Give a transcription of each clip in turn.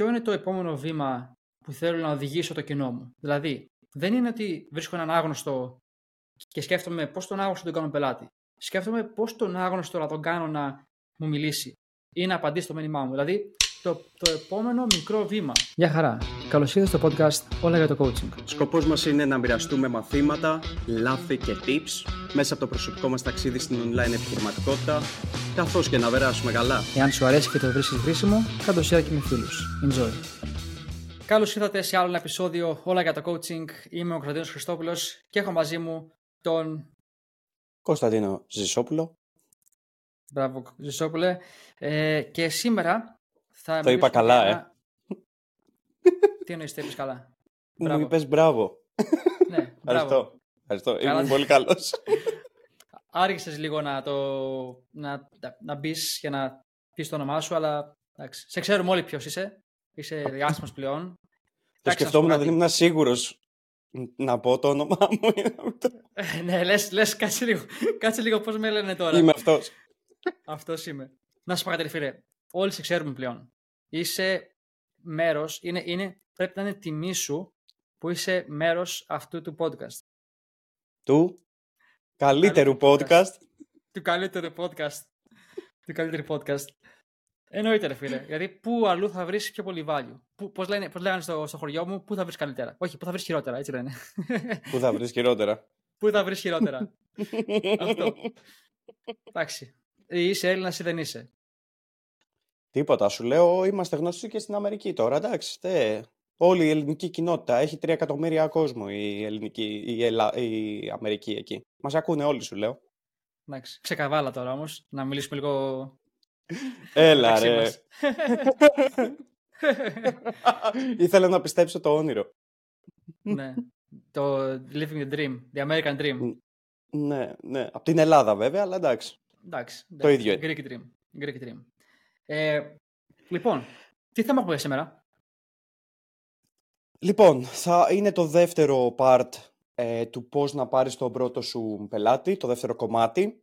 ποιο είναι το επόμενο βήμα που θέλω να οδηγήσω το κοινό μου; Δηλαδή, δεν είναι ότι βρίσκω έναν άγνωστο και σκέφτομαι πώς τον άγνωστο τον κάνω πελάτη. Σκέφτομαι πώς τον άγνωστο να τον κάνω να μου μιλήσει ή να απαντήσει το μήνυμά μου. Δηλαδή, το, το επόμενο μικρό βήμα. Γεια χαρά. Καλώς ήρθατε στο podcast Όλα για το Coaching. Σκοπός μας είναι να μοιραστούμε μαθήματα, λάθη και tips μέσα από το προσωπικό μας ταξίδι στην online επιχειρηματικότητα, καθώς και να περάσουμε καλά. Εάν σου αρέσει και το βρίσκεις χρήσιμο, κάτω share και με φίλους. Enjoy. Καλώς ήρθατε σε άλλο ένα επεισόδιο Όλα για το Coaching. Είμαι ο Κωνσταντίνος Χριστόπουλος και έχω μαζί μου τον. Κωνσταντίνο Ζησόπουλο. Μπράβο, Ζησόπουλε. Ε, και σήμερα θα το είπα καλά, ε. Τι εννοείς, το είπες καλά. Μου είπες μπράβο. Ναι, μπράβο. Ευχαριστώ. Είμαι πολύ καλός. Άργησες λίγο να, το, να, να μπεις για να πεις το όνομά σου, αλλά εντάξει. σε ξέρουμε όλοι ποιος είσαι. Είσαι διάσημος πλέον. Το σκεφτόμουν, δεν ήμουν σίγουρος να πω το όνομά μου. Ε, ναι, λες, λες κάτσε λίγο, κάτσε λίγο πώς με λένε τώρα. Είμαι αυτός. αυτός είμαι. Να σου πω κάτι, φίλε. Όλοι σε ξέρουμε πλέον. Είσαι μέρος, είναι, είναι, πρέπει να είναι τιμή σου που είσαι μέρος αυτού του podcast. Του καλύτερου podcast. Του καλύτερου podcast. του καλύτερου podcast. Εννοείται, ρε φίλε. Γιατί πού αλλού θα βρεις πιο πολύ value; Πώς πώς λέγανε στο, στο χωριό μου, πού θα βρεις καλύτερα; Όχι, πού θα βρεις χειρότερα, έτσι λένε. Πού θα βρεις χειρότερα; Πού θα βρεις χειρότερα; Αυτό. Εντάξει. Είσαι Έλληνας ή δεν είσαι; Τίποτα, σου λέω, είμαστε γνωστοί και στην Αμερική τώρα, εντάξει. Τε, όλη η ελληνική κοινότητα, έχει τρία εκατομμύρια κόσμο η, ελληνική, η, Ελλα... η Αμερική εκεί. Μας ακούνε όλοι, σου λέω. Εντάξει, ξεκαβάλα τώρα όμως, να μιλήσουμε λίγο... Έλα ρε. Ήθελα να πιστέψω το όνειρο. ναι, το living the dream, the American dream. Ναι, ναι, από την Ελλάδα βέβαια, αλλά εντάξει. Εντάξει, το ίδιο είναι. Greek dream. Greek dream. Ε, λοιπόν, τι θέμα έχουμε σήμερα; Λοιπόν, θα είναι το δεύτερο part ε, του πώς να πάρεις τον πρώτο σου πελάτη, το δεύτερο κομμάτι.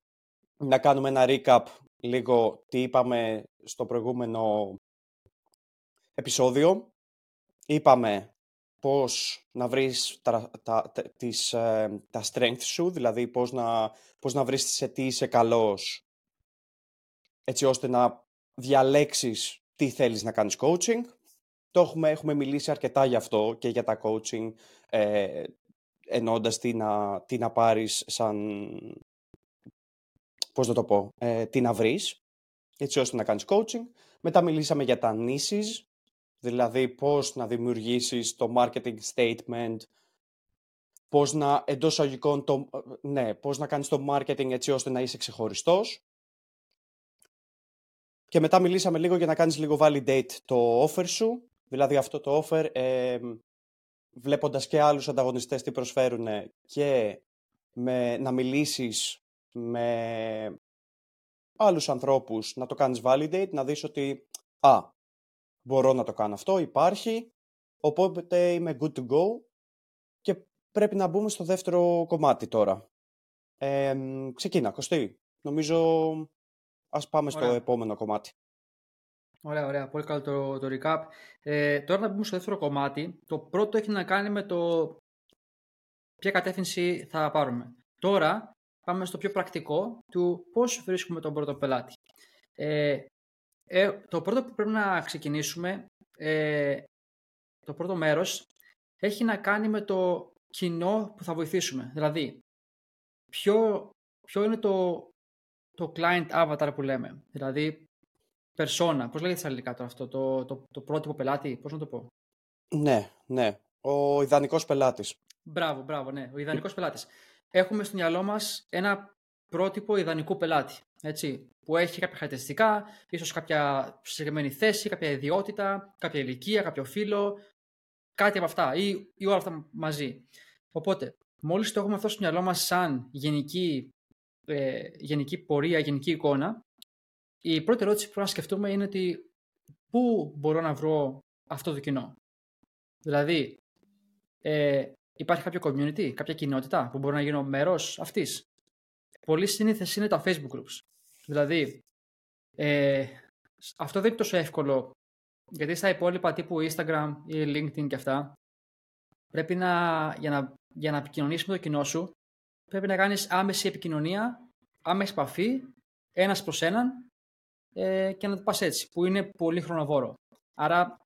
Να κάνουμε ένα recap λίγο τι είπαμε στο προηγούμενο επεισόδιο. Είπαμε πώς να βρεις τα, τα, τις, ε, τα strengths σου, δηλαδή πώς να, πώς να βρεις σε τι είσαι καλός, έτσι ώστε να διαλέξεις τι θέλεις να κάνεις coaching. Το έχουμε, έχουμε μιλήσει αρκετά γι' αυτό και για τα coaching, ε, ενώντας τι να, τι να πάρεις σαν, πώς να το πω, ε, τι να βρεις, έτσι ώστε να κάνεις coaching. Μετά μιλήσαμε για τα niches, δηλαδή πώς να δημιουργήσεις το marketing statement, πώς να εντός αγικών, το, ναι, πώς να κάνεις το marketing έτσι ώστε να είσαι ξεχωριστός και μετά μιλήσαμε λίγο για να κάνεις λίγο validate το offer σου, δηλαδή αυτό το offer ε, βλέποντας και άλλους ανταγωνιστές τι προσφέρουν και με, να μιλήσεις με άλλους ανθρώπους, να το κάνεις validate, να δεις ότι α, μπορώ να το κάνω αυτό, υπάρχει, οπότε είμαι good to go και πρέπει να μπούμε στο δεύτερο κομμάτι τώρα. Ε, ξεκίνα, Κωστή. Νομίζω Ας πάμε στο επόμενο κομμάτι. Ωραία, ωραία. Πολύ καλό το, το recap. Ε, τώρα να μπούμε στο δεύτερο κομμάτι. Το πρώτο έχει να κάνει με το ποια κατεύθυνση θα πάρουμε. Τώρα πάμε στο πιο πρακτικό του πώς βρίσκουμε τον πρώτο πελάτη. Ε, ε, το πρώτο που πρέπει να ξεκινήσουμε, ε, το πρώτο μέρος, έχει να κάνει με το κοινό που θα βοηθήσουμε. Δηλαδή, ποιο, ποιο είναι το το client avatar που λέμε. Δηλαδή, persona. Πώς λέγεται στα ελληνικά τώρα αυτό, το, το, το πρότυπο πελάτη, πώς να το πω; Ναι, ναι. Ο ιδανικός πελάτης. Μπράβο, μπράβο, ναι. Ο ιδανικός πελάτης. Έχουμε στο μυαλό μας ένα πρότυπο ιδανικού πελάτη. Έτσι, που έχει κάποια χαρακτηριστικά, ίσως κάποια συγκεκριμένη θέση, κάποια ιδιότητα, κάποια ηλικία, κάποιο φύλλο, κάτι από αυτά ή, ή όλα αυτά μαζί. Οπότε, μόλις το έχουμε αυτό στο μυαλό μας σαν γενική ε, γενική πορεία, γενική εικόνα, η πρώτη ερώτηση που πρέπει να σκεφτούμε είναι ότι πού μπορώ να βρω αυτό το κοινό. Δηλαδή, ε, υπάρχει κάποιο community, κάποια κοινότητα που μπορώ να γίνω μέρος αυτής. Πολύ συνήθες είναι τα Facebook groups. Δηλαδή, ε, αυτό δεν είναι τόσο εύκολο Γιατί στα υπόλοιπα τύπου Instagram ή LinkedIn και αυτά, πρέπει να, για να, για να επικοινωνήσεις με το κοινό σου, πρέπει να κάνεις άμεση επικοινωνία, άμεση επαφή, ένας προς έναν ε, και να το πας έτσι, που είναι πολύ χρονοβόρο. Άρα,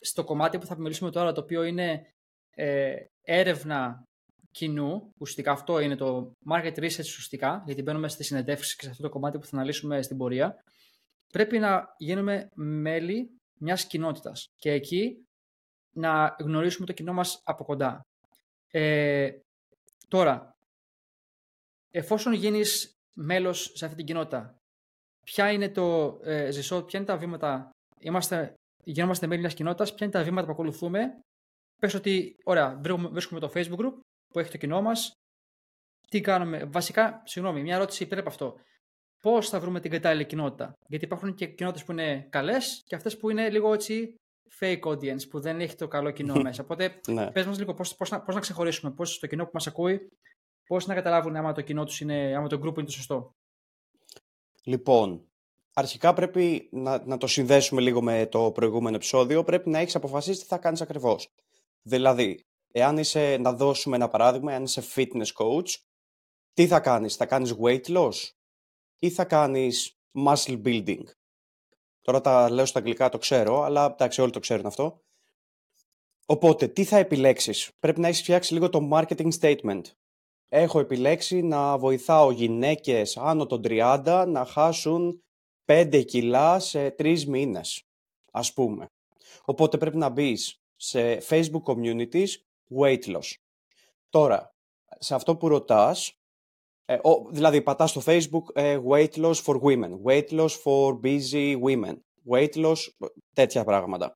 στο κομμάτι που θα μιλήσουμε τώρα, το οποίο είναι ε, έρευνα κοινού, ουσιαστικά αυτό είναι το market research ουσιαστικά, γιατί μπαίνουμε στη συνεντεύξη και σε αυτό το κομμάτι που θα αναλύσουμε στην πορεία, πρέπει να γίνουμε μέλη μιας κοινότητας και εκεί να γνωρίσουμε το κοινό μας από κοντά. Ε, τώρα, εφόσον γίνεις μέλος σε αυτή την κοινότητα, ποια είναι το ε, ζεσό, ποια είναι τα βήματα, είμαστε, γινόμαστε μέλη μιας κοινότητας, ποια είναι τα βήματα που ακολουθούμε. Πες ότι, ωραία, βρίσκουμε το Facebook group που έχει το κοινό μας, τι κάνουμε, βασικά, συγγνώμη, μια ερώτηση πριν από αυτό. Πώς θα βρούμε την κατάλληλη κοινότητα; Γιατί υπάρχουν και κοινότητες που είναι καλές και αυτές που είναι λίγο έτσι fake audience, που δεν έχει το καλό κοινό μέσα. Οπότε, ναι. πες μας λίγο πώς πώς, να, πώς να ξεχωρίσουμε, πώς το κοινό που μας ακούει, πώς να καταλάβουν άμα το κοινό τους είναι, άμα το group είναι το σωστό. Λοιπόν, αρχικά πρέπει να, να το συνδέσουμε λίγο με το προηγούμενο επεισόδιο. Πρέπει να έχεις αποφασίσει τι θα κάνεις ακριβώς. Δηλαδή, εάν είσαι, να δώσουμε ένα παράδειγμα, εάν είσαι fitness coach, τι θα κάνεις, θα κάνεις weight loss ή θα κάνεις muscle building; Τώρα τα λέω στα αγγλικά, το ξέρω, αλλά εντάξει όλοι το ξέρουν αυτό. Οπότε, τι θα επιλέξεις; Πρέπει να έχεις φτιάξει λίγο το marketing statement. Έχω επιλέξει να βοηθάω γυναίκες άνω των 30 να χάσουν 5 κιλά σε 3 μήνες, ας πούμε. Οπότε πρέπει να μπεις σε Facebook communities weight loss. Τώρα, σε αυτό που ρωτάς, ε, δηλαδή πατάς στο Facebook ε, weight loss for women, weight loss for busy women, weight loss, τέτοια πράγματα.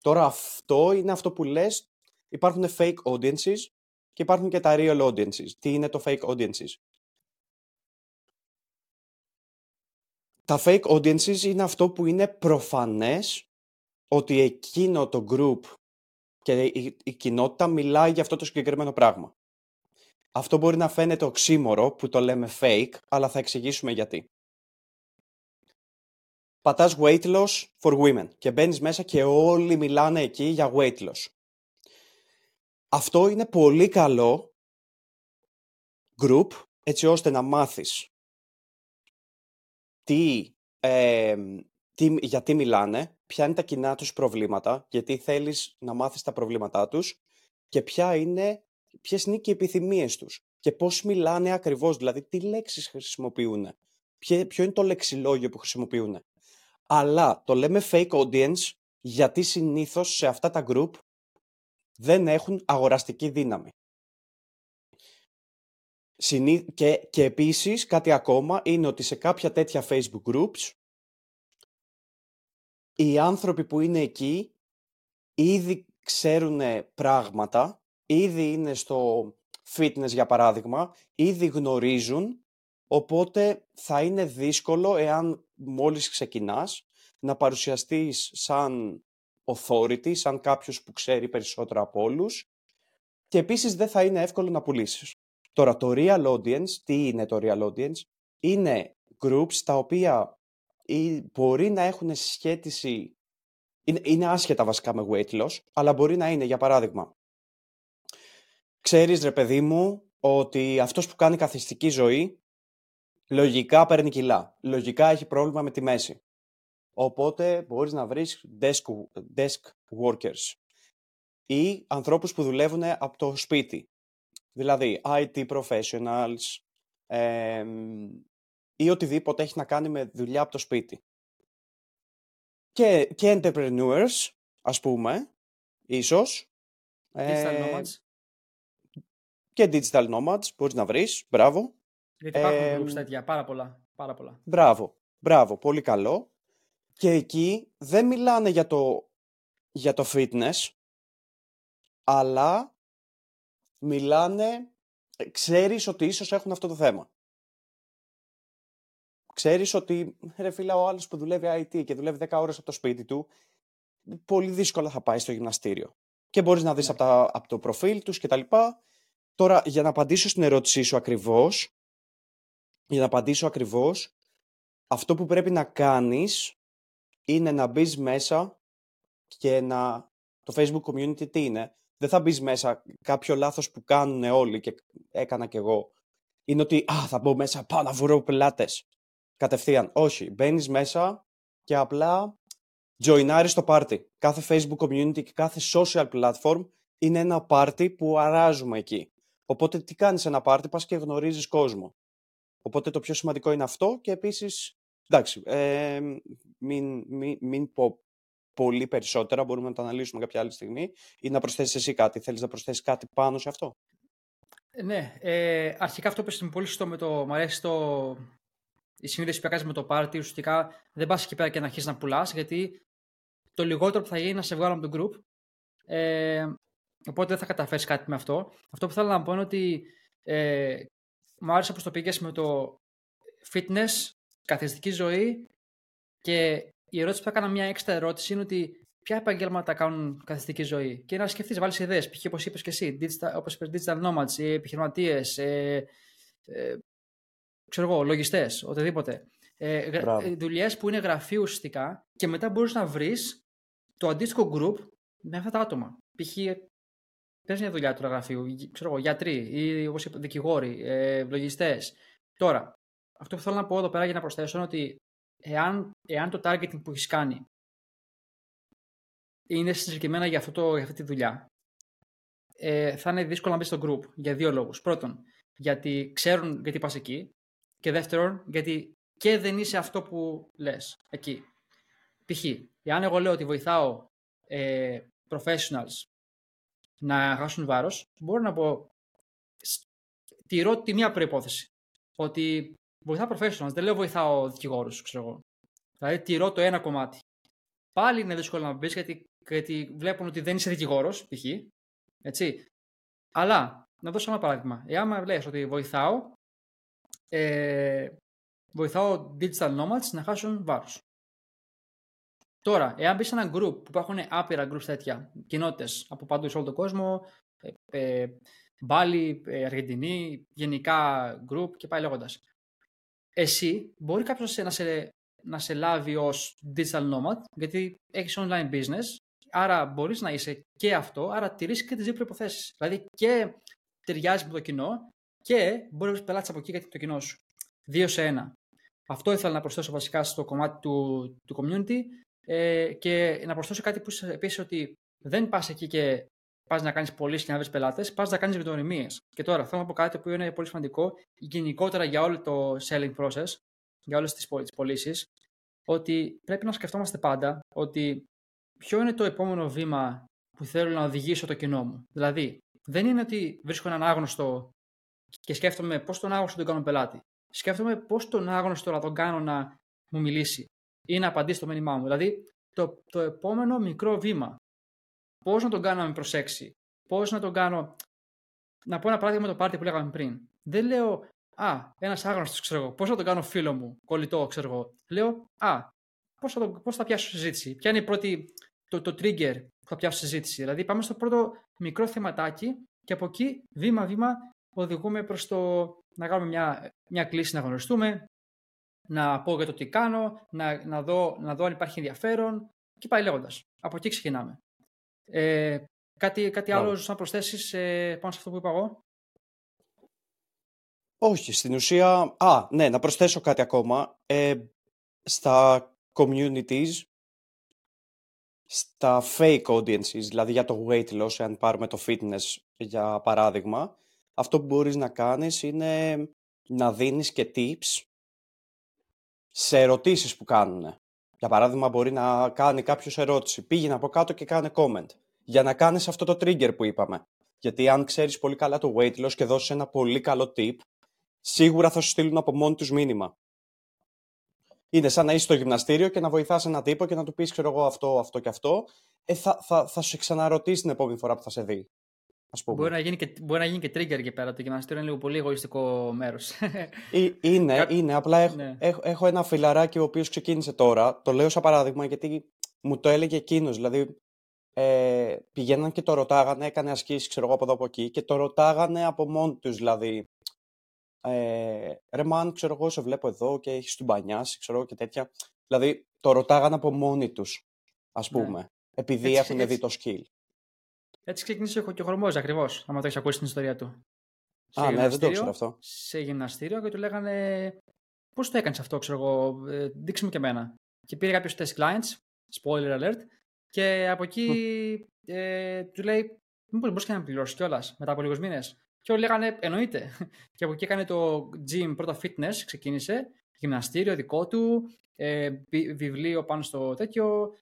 Τώρα αυτό είναι αυτό που λες, υπάρχουν fake audiences και υπάρχουν και τα real audiences. Τι είναι το fake audiences? Τα fake audiences είναι αυτό που είναι προφανές ότι εκείνο το group και η, η κοινότητα μιλάει για αυτό το συγκεκριμένο πράγμα. Αυτό μπορεί να φαίνεται οξύμορο που το λέμε fake, αλλά θα εξηγήσουμε γιατί. Πατάς weight loss for women και μπαίνεις μέσα και όλοι μιλάνε εκεί για weight loss. Αυτό είναι πολύ καλό group έτσι ώστε να μάθεις τι, ε, τι, γιατί μιλάνε, ποια είναι τα κοινά τους προβλήματα, γιατί θέλεις να μάθεις τα προβλήματά τους και ποια είναι ποιες είναι και οι επιθυμίες τους και πώς μιλάνε ακριβώς, δηλαδή τι λέξεις χρησιμοποιούν, ποιο είναι το λεξιλόγιο που χρησιμοποιούν. Αλλά το λέμε fake audience γιατί συνήθως σε αυτά τα group δεν έχουν αγοραστική δύναμη. Και, και επίσης κάτι ακόμα είναι ότι σε κάποια τέτοια Facebook groups οι άνθρωποι που είναι εκεί ήδη ξέρουν πράγματα ήδη είναι στο fitness για παράδειγμα, ήδη γνωρίζουν, οπότε θα είναι δύσκολο εάν μόλις ξεκινάς να παρουσιαστείς σαν authority, σαν κάποιος που ξέρει περισσότερο από όλους. και επίσης δεν θα είναι εύκολο να πουλήσεις. Τώρα το real audience, τι είναι το real audience, είναι groups τα οποία μπορεί να έχουν σχέτιση, είναι, είναι άσχετα βασικά με weight loss, αλλά μπορεί να είναι για παράδειγμα ξέρεις ρε παιδί μου ότι αυτός που κάνει καθιστική ζωή λογικά παίρνει κιλά. Λογικά έχει πρόβλημα με τη μέση. Οπότε μπορείς να βρεις desk, desk workers ή ανθρώπους που δουλεύουν από το σπίτι. Δηλαδή IT professionals ή οτιδήποτε έχει να κάνει με δουλειά από το σπίτι. Και, και entrepreneurs, ας πούμε, ίσως. Digital και digital nomads μπορείς να βρεις. Μπράβο. Γιατί υπάρχουν ε, groups τέτοια, πάρα πολλά, πάρα πολλά. Μπράβο, μπράβο, πολύ καλό. Και εκεί δεν μιλάνε για το, για το fitness, αλλά μιλάνε, ε, ξέρεις ότι ίσως έχουν αυτό το θέμα. Ξέρεις ότι, ρε φίλα, ο άλλος που δουλεύει IT και δουλεύει 10 ώρες από το σπίτι του, πολύ δύσκολα θα πάει στο γυμναστήριο. Και μπορείς να δεις ναι. από, από το προφίλ τους και τα λοιπά Τώρα, για να απαντήσω στην ερώτησή σου ακριβώς, για να απαντήσω ακριβώς, αυτό που πρέπει να κάνεις είναι να μπεις μέσα και να... Το Facebook community τι είναι; Δεν θα μπεις μέσα κάποιο λάθος που κάνουν όλοι και έκανα κι εγώ. Είναι ότι α, θα μπω μέσα, πάω να βρω πελάτες. Κατευθείαν. Όχι. Μπαίνεις μέσα και απλά joinάρει το party. Κάθε Facebook community και κάθε social platform είναι ένα party που αράζουμε εκεί. Οπότε τι κάνεις ένα party, πας και γνωρίζεις κόσμο. Οπότε το πιο σημαντικό είναι αυτό και επίσης, εντάξει, ε, μην, μην, μην πω πολύ περισσότερα, μπορούμε να το αναλύσουμε κάποια άλλη στιγμή ή να προσθέσεις εσύ κάτι. Θέλεις να προσθέσεις κάτι πάνω σε αυτό; Ε, ναι, ε, αρχικά αυτό που είναι πολύ σωστό με το, μου αρέσει το, η συνείδηση που κάνει με το πάρτι, ουσιαστικά δεν πας εκεί πέρα και να αρχίσεις να πουλάς, γιατί το λιγότερο που θα γίνει είναι να σε βγάλω από το group. Ε, οπότε δεν θα καταφέρεις κάτι με αυτό. Αυτό που θέλω να πω είναι ότι ε, μου άρεσε πώ το πήγες με το fitness, καθιστική ζωή και η ερώτηση που έκανα μια έξτρα ερώτηση είναι ότι ποια επαγγέλματα κάνουν καθιστική ζωή και να σκεφτείς, βάλεις ιδέες. Π.χ. όπως είπες και εσύ, όπως είπες, digital nomads, επιχειρηματίες, ε, ε, ξέρω εγώ, λογιστές, οτιδήποτε. Ε, ε Δουλειές που είναι γραφείο ουσιαστικά και μετά μπορείς να βρεις το αντίστοιχο group με αυτά τα άτομα. Π.χ. Πες μια δουλειά του γραφείου, ξέρω εγώ, γιατροί ή όπως είπα, δικηγόροι, ε, λογιστές. Τώρα, αυτό που θέλω να πω εδώ πέρα για να προσθέσω είναι ότι εάν, εάν το targeting που έχεις κάνει είναι συγκεκριμένα για, αυτό το, για αυτή τη δουλειά, ε, θα είναι δύσκολο να μπεις στο group για δύο λόγους. Πρώτον, γιατί ξέρουν γιατί πας εκεί και δεύτερον, γιατί και δεν είσαι αυτό που λες εκεί. Π.χ. εάν εγώ λέω ότι βοηθάω ε, professionals να χάσουν βάρος, μπορώ να πω τηρώ τη μία προϋπόθεση. Ότι βοηθάω professionals, δεν λέω βοηθάω δικηγόρους, ξέρω εγώ. Δηλαδή τηρώ το ένα κομμάτι. Πάλι είναι δύσκολο να μπεις γιατί, γιατί βλέπουν ότι δεν είσαι δικηγόρος, π.χ. Έτσι. Αλλά, να δώσω ένα παράδειγμα. Εάν λες ότι βοηθάω, ε, βοηθάω digital nomads να χάσουν βάρος. Τώρα, εάν μπεις σε ένα group που υπάρχουν άπειρα groups τέτοια, κοινότητες από παντού σε όλο τον κόσμο, ε, ε, Μπάλι, ε, Αργεντινή, γενικά group και πάει λέγοντας. Εσύ μπορεί κάποιος να σε, να σε λάβει ως digital nomad, γιατί έχεις online business, άρα μπορείς να είσαι και αυτό, άρα τηρήσει και τις δύο προποθέσει. Δηλαδή και ταιριάζει με το κοινό και μπορεί να πελάτη από εκεί γιατί το κοινό σου. Δύο σε ένα. Αυτό ήθελα να προσθέσω βασικά στο κομμάτι του, του community ε, και να προσθέσω κάτι που επίσης ότι δεν πας εκεί και πας να κάνεις πωλήσει και να βρει πελάτες, πας να κάνεις γνωριμίε. Και τώρα θέλω να πω κάτι που είναι πολύ σημαντικό γενικότερα για όλο το selling process, για όλες τις πωλήσεις, ότι πρέπει να σκεφτόμαστε πάντα ότι ποιο είναι το επόμενο βήμα που θέλω να οδηγήσω το κοινό μου. Δηλαδή, δεν είναι ότι βρίσκω έναν άγνωστο και σκέφτομαι πώς τον άγνωστο τον κάνω πελάτη. Σκέφτομαι πώς τον άγνωστο να τον κάνω να μου μιλήσει ή να απαντήσει το μήνυμά μου. Δηλαδή, το, το επόμενο μικρό βήμα. Πώς να τον κάνω να με προσέξει; Πώς να τον κάνω. Να πω ένα παράδειγμα με το πάρτι που λέγαμε πριν. Δεν λέω, Α, ένας άγνωστος, ξέρω εγώ. Πώς να τον κάνω φίλο μου, κολλητό, ξέρω εγώ. Λέω, Α, πώς θα, πώς θα πιάσω συζήτηση. Ποια είναι η πρώτη, το, το trigger που θα πιάσω συζήτηση. Δηλαδή, πάμε στο πρώτο μικρό θεματάκι και από εκεί, βήμα-βήμα, οδηγούμε προς το να κάνουμε μια, μια κλίση να γνωριστούμε, να πω για το τι κάνω, να, να, δω, να δω αν υπάρχει ενδιαφέρον και πάει λέγοντας. Από εκεί ξεκινάμε. Ε, κάτι κάτι άλλο να προσθέσεις ε, πάνω σε αυτό που είπα εγώ; Όχι, στην ουσία... Α, ναι, να προσθέσω κάτι ακόμα. Ε, στα communities, στα fake audiences, δηλαδή για το weight loss, αν πάρουμε το fitness για παράδειγμα, αυτό που μπορείς να κάνεις είναι να δίνεις και tips σε ερωτήσεις που κάνουν. Για παράδειγμα, μπορεί να κάνει κάποιος ερώτηση. Πήγαινε από κάτω και κάνε comment. Για να κάνεις αυτό το trigger που είπαμε. Γιατί αν ξέρεις πολύ καλά το weight loss και δώσεις ένα πολύ καλό tip, σίγουρα θα σου στείλουν από μόνοι τους μήνυμα. Είναι σαν να είσαι στο γυμναστήριο και να βοηθάς έναν τύπο και να του πεις, ξέρω εγώ, αυτό, αυτό και αυτό. Ε, θα, θα, θα σου ξαναρωτήσει την επόμενη φορά που θα σε δει. Ας πούμε. Μπορεί, να γίνει και, μπορεί να γίνει και trigger εκεί πέρα. Το γυμναστήριο είναι λίγο πολύ εγωιστικό μέρος. Ε, είναι, είναι. Απλά έχω, ναι. έχω, έχω, ένα φιλαράκι ο οποίος ξεκίνησε τώρα. Το λέω σαν παράδειγμα γιατί μου το έλεγε εκείνος. Δηλαδή, ε, πηγαίναν και το ρωτάγανε, έκανε ασκήσεις, ξέρω εγώ από εδώ από εκεί και το ρωτάγανε από μόνοι τους. Δηλαδή, ε, ρε μαν, ξέρω εγώ, σε βλέπω εδώ και έχεις του μπανιάσει, ξέρω και τέτοια. Δηλαδή, το ρωτάγανε από μόνοι τους, ας ναι. πούμε. επειδή Έτσι, έχουν έτσι. δει το skill. Έτσι ξεκίνησε και ο Χορμόζ ακριβώς, άμα το έχεις ακούσει την ιστορία του. Σε Α, ναι, δεν το γυμναστήριο- ξέρω αυτό. Σε γυμναστήριο και του λέγανε Πώς το έκανες αυτό, ξέρω εγώ, ε, δείξε μου και εμένα. Και πήρε κάποιο test clients, spoiler alert, και από εκεί ε, του λέει: Μήπως μπορείς και να με πληρώσεις κιόλας μετά από λίγους μήνες. Και όλοι λέγανε: Εννοείται. Και από εκεί έκανε το gym πρώτα fitness, ξεκίνησε. Γυμναστήριο δικό του, ε, βι- βιβλίο πάνω στο τέτοιο,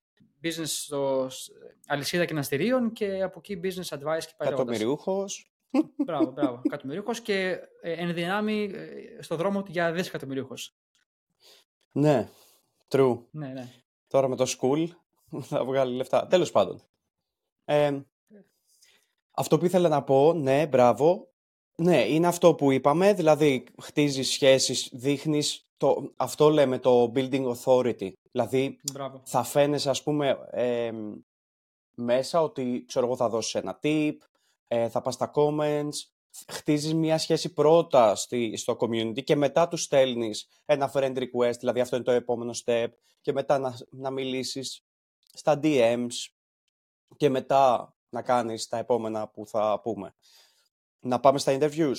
business στο σ- αλυσίδα γυμναστηρίων και από εκεί business advice και πάει λέγοντας. Εκατομμυριούχος. Μπράβο, μπράβο. Εκατομμυρίουχος και ε, εν δυνάμει ε, στο δρόμο του για δισεκατομμυρίουχος. Ναι, true. Ναι, ναι. Τώρα με το school θα βγάλει λεφτά. Τέλος πάντων. Ε, αυτό που ήθελα να πω, ναι, μπράβο. Ναι, είναι αυτό που είπαμε, δηλαδή χτίζεις σχέσεις, δείχνεις, το, αυτό λέμε το building authority. Δηλαδή Μπράβο. θα φαίνεσαι ας πούμε ε, μέσα ότι ξέρω εγώ θα δώσεις ένα tip, ε, θα πας στα comments, χτίζεις μια σχέση πρώτα στη, στο community και μετά τους στέλνεις ένα friend request, δηλαδή αυτό είναι το επόμενο step και μετά να, να μιλήσεις στα DMs και μετά να κάνεις τα επόμενα που θα πούμε. Να πάμε στα interviews.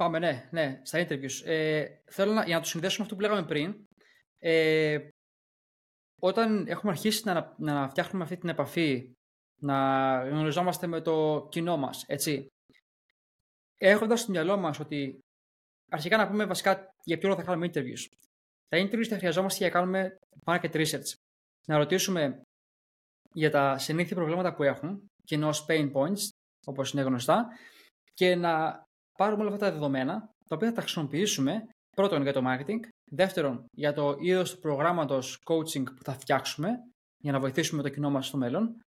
Πάμε, ναι, ναι, στα interviews. Ε, θέλω να, για να το συνδέσουμε αυτό που λέγαμε πριν, ε, όταν έχουμε αρχίσει να, να φτιάχνουμε αυτή την επαφή, να γνωριζόμαστε με το κοινό μας, έτσι, έχοντας στο μυαλό μας ότι αρχικά να πούμε βασικά για ποιο λόγο θα κάνουμε interviews. Τα interviews τα χρειαζόμαστε για να κάνουμε market research. Να ρωτήσουμε για τα συνήθεια προβλήματα που έχουν, κοινώς pain points, όπως είναι γνωστά, και να πάρουμε όλα αυτά τα δεδομένα, τα οποία θα τα χρησιμοποιήσουμε πρώτον για το marketing, δεύτερον για το είδος του προγράμματος coaching που θα φτιάξουμε για να βοηθήσουμε το κοινό μας στο μέλλον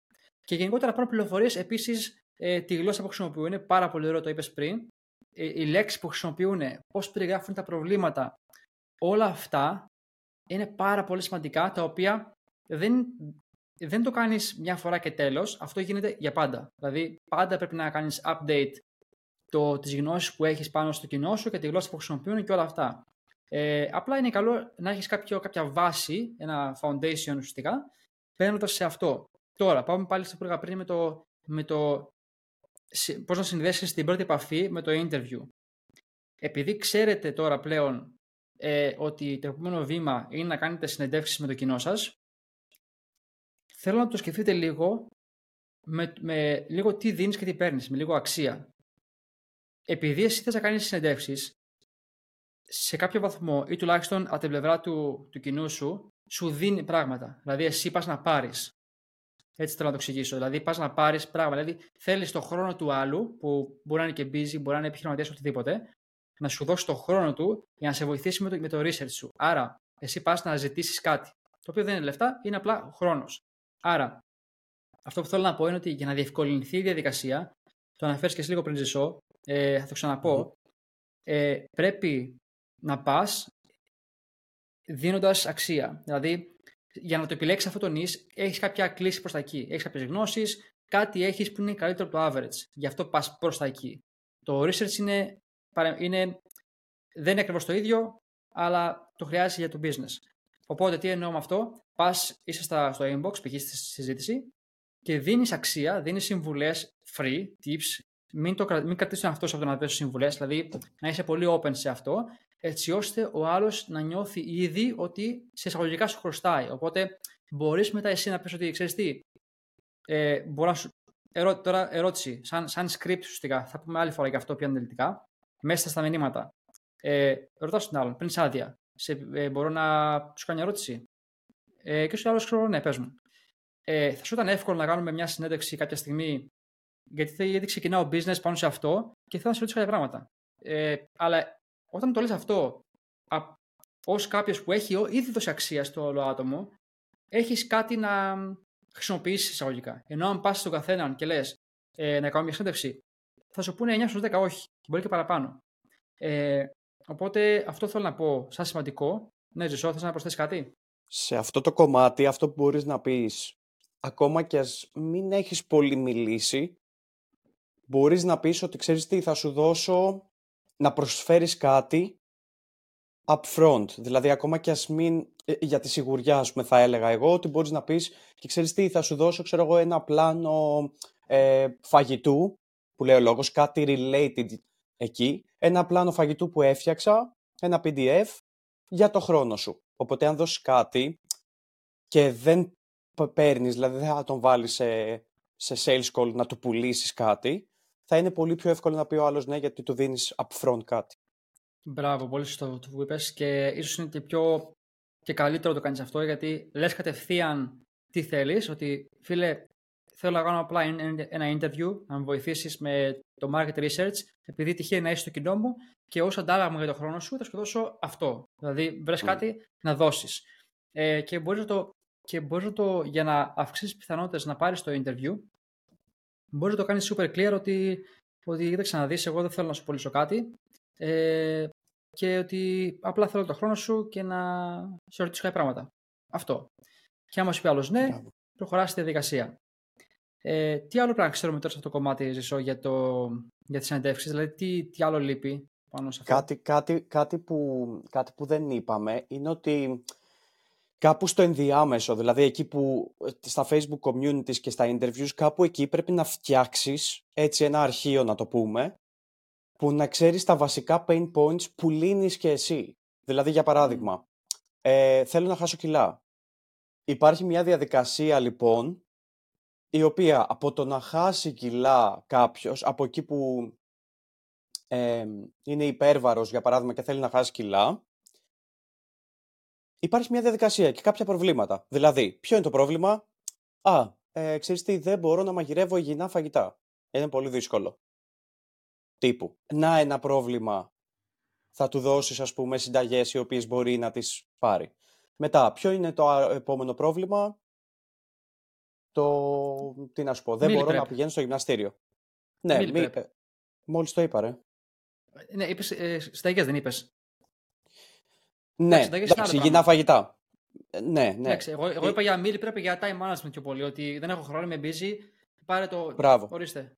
και γενικότερα πάρουμε πληροφορίες επίσης ε, τη γλώσσα που χρησιμοποιούν. Είναι πάρα πολύ ωραίο, το είπες πριν. Ε, οι λέξεις που χρησιμοποιούν, πώς περιγράφουν τα προβλήματα. Όλα αυτά είναι πάρα πολύ σημαντικά, τα οποία δεν, δεν το κάνεις μια φορά και τέλος. Αυτό γίνεται για πάντα. Δηλαδή, πάντα πρέπει να κάνεις update το, τις γνώσεις που έχεις πάνω στο κοινό σου και τη γλώσσα που χρησιμοποιούν και όλα αυτά. Ε, απλά είναι καλό να έχεις κάποιο, κάποια βάση, ένα foundation ουσιαστικά, παίρνοντα σε αυτό. Τώρα, πάμε πάλι στο που έλεγα πριν με το, με το συ- πώς να συνδέσεις την πρώτη επαφή με το interview. Επειδή ξέρετε τώρα πλέον ε, ότι το επόμενο βήμα είναι να κάνετε συνεντεύξεις με το κοινό σας, θέλω να το σκεφτείτε λίγο με, με λίγο τι δίνεις και τι παίρνεις, με λίγο αξία. Επειδή εσύ θες να κάνεις συνεντεύξεις, σε κάποιο βαθμό ή τουλάχιστον από την πλευρά του, του κοινού σου, σου δίνει πράγματα. Δηλαδή, εσύ πας να πάρεις. Έτσι θέλω να το εξηγήσω. Δηλαδή, πας να πάρεις πράγματα. Δηλαδή, θέλεις το χρόνο του άλλου, που μπορεί να είναι και busy, μπορεί να είναι επιχειρηματίας οτιδήποτε, να σου δώσεις το χρόνο του για να σε βοηθήσει με το, με το research σου. Άρα, εσύ πας να ζητήσεις κάτι. Το οποίο δεν είναι λεφτά, είναι απλά χρόνος. Άρα, αυτό που θέλω να πω είναι ότι για να διευκολυνθεί η διαδικασία, το αναφέρεις και εσύ λίγο πριν ζησό, ε, θα το ξαναπώ, ε, πρέπει να πας δίνοντας αξία. Δηλαδή, για να το επιλέξεις αυτό το νης, έχεις κάποια κλίση προς τα εκεί. Έχεις κάποιες γνώσεις, κάτι έχεις που είναι καλύτερο από το average. Γι' αυτό πας προς τα εκεί. Το research είναι, παρα- είναι, δεν είναι ακριβώς το ίδιο, αλλά το χρειάζεσαι για το business. Οπότε, τι εννοώ με αυτό, πας, είσαι στα, στο inbox, π.χ. στη συζήτηση και δίνεις αξία, δίνεις συμβουλές free, tips, μην, το, κρα- μην κρατήσει τον αυτός από το να δώσει συμβουλές, δηλαδή να είσαι πολύ open σε αυτό, έτσι ώστε ο άλλος να νιώθει ήδη ότι σε εισαγωγικά σου χρωστάει. Οπότε μπορείς μετά εσύ να πεις ότι ξέρεις τι, ε, μπορώ να σου. Ερώ, τώρα ερώτηση, σαν, σαν script ουσιαστικά, θα πούμε άλλη φορά για αυτό πιο αναλυτικά, μέσα στα μηνύματα. Ε, ρωτάω στον άλλον, πριν άδεια, σε, ε, μπορώ να σου κάνω μια ερώτηση; Ε, και ο άλλος ξέρω, ναι, πες μου. Ε, θα σου ήταν εύκολο να κάνουμε μια συνέντευξη κάποια στιγμή γιατί, θε- γιατί ξεκινάω business πάνω σε αυτό και θέλω να σε ρωτήσω κάποια πράγματα. Ε, αλλά όταν το λες αυτό ως κάποιος που έχει ο- ήδη δώσει αξία στο όλο άτομο, έχεις κάτι να χρησιμοποιήσεις εισαγωγικά. Ενώ αν πας στον καθέναν και λες ε, να κάνω μια συνέντευξη, θα σου πούνε 9 στους 10 όχι. Μπορεί και παραπάνω. Ε, οπότε αυτό θέλω να πω σαν σημαντικό. Ναι, Ζησό, θες να προσθέσεις κάτι; Σε αυτό το κομμάτι, αυτό που μπορείς να πεις, ακόμα και ας μην έχεις πολύ μιλήσει, μπορείς να πεις ότι ξέρεις τι, θα σου δώσω να προσφέρεις κάτι upfront. Δηλαδή, ακόμα και ας μην. Ε, για τη σιγουριά, ας πούμε, θα έλεγα εγώ ότι μπορείς να πεις και ξέρεις τι, θα σου δώσω, ξέρω εγώ, ένα πλάνο ε, φαγητού, που λέει ο λόγος, κάτι related εκεί. Ένα πλάνο φαγητού που έφτιαξα, ένα PDF για το χρόνο σου. Οπότε, αν δώσεις κάτι και δεν παίρνεις, δηλαδή δεν θα τον βάλεις σε, σε sales call να του πουλήσεις κάτι, θα είναι πολύ πιο εύκολο να πει ο άλλος ναι, γιατί του δίνεις upfront κάτι. Μπράβο, πολύ σωστό το που είπες και ίσως είναι και πιο και καλύτερο το κάνεις αυτό γιατί λες κατευθείαν τι θέλεις, ότι φίλε, θέλω να κάνω απλά ένα interview, να με βοηθήσεις με το market research, επειδή τυχαίνει να είσαι στο κοινό μου και ως αντάλλαγμα για το χρόνο σου θα σου δώσω αυτό. Δηλαδή, βρες κάτι να δώσεις. Ε, και μπορείς να το, και μπορείς να το, για να αυξήσεις πιθανότητες να πάρεις το interview, μπορεί να το κάνεις super clear ότι, ότι κοίταξε να δει, εγώ δεν θέλω να σου πουλήσω κάτι. Ε, και ότι απλά θέλω το χρόνο σου και να σε ρωτήσω κάποια πράγματα. Αυτό. Και άμα σου πει άλλος ναι, προχωράς στη διαδικασία. Ε, τι άλλο πρέπει να ξέρουμε τώρα σε αυτό το κομμάτι, Ζησό, για, το, για τις συνεντεύξεις, δηλαδή τι, τι άλλο λείπει πάνω σε αυτό; Κάτι, κάτι, κάτι, που, κάτι που δεν είπαμε είναι ότι κάπου στο ενδιάμεσο, δηλαδή εκεί που στα facebook communities και στα interviews, κάπου εκεί πρέπει να φτιάξεις έτσι ένα αρχείο να το πούμε, που να ξέρεις τα βασικά pain points που λύνεις και εσύ. Δηλαδή, για παράδειγμα, ε, θέλω να χάσω κιλά. Υπάρχει μια διαδικασία, λοιπόν, η οποία από το να χάσει κιλά κάποιος, από εκεί που ε, είναι υπέρβαρος, για παράδειγμα, και θέλει να χάσει κιλά, υπάρχει μια διαδικασία και κάποια προβλήματα. Δηλαδή, ποιο είναι το πρόβλημα; Α, ε, ξέρεις τι, δεν μπορώ να μαγειρεύω υγιεινά φαγητά. Είναι πολύ δύσκολο τύπου. Να ένα πρόβλημα θα του δώσεις ας πούμε συνταγές οι οποίες μπορεί να τις πάρει. Μετά, ποιο είναι το επόμενο πρόβλημα; Το, τι να σου πω, δεν μπορώ να πηγαίνω στο γυμναστήριο. Ναι, μη, ε, μόλις το είπα ρε. Ναι, είπες, ε, συνταγές δεν είπες. Ναι, εντάξει, υγιεινά φαγητά. Ε, ναι, ναι. Εντάξει, εγώ, εγώ είπα για meal πρέπει για time management πιο πολύ, ότι δεν έχω χρόνο, είμαι busy, πάρε το... Μπράβο. Ορίστε.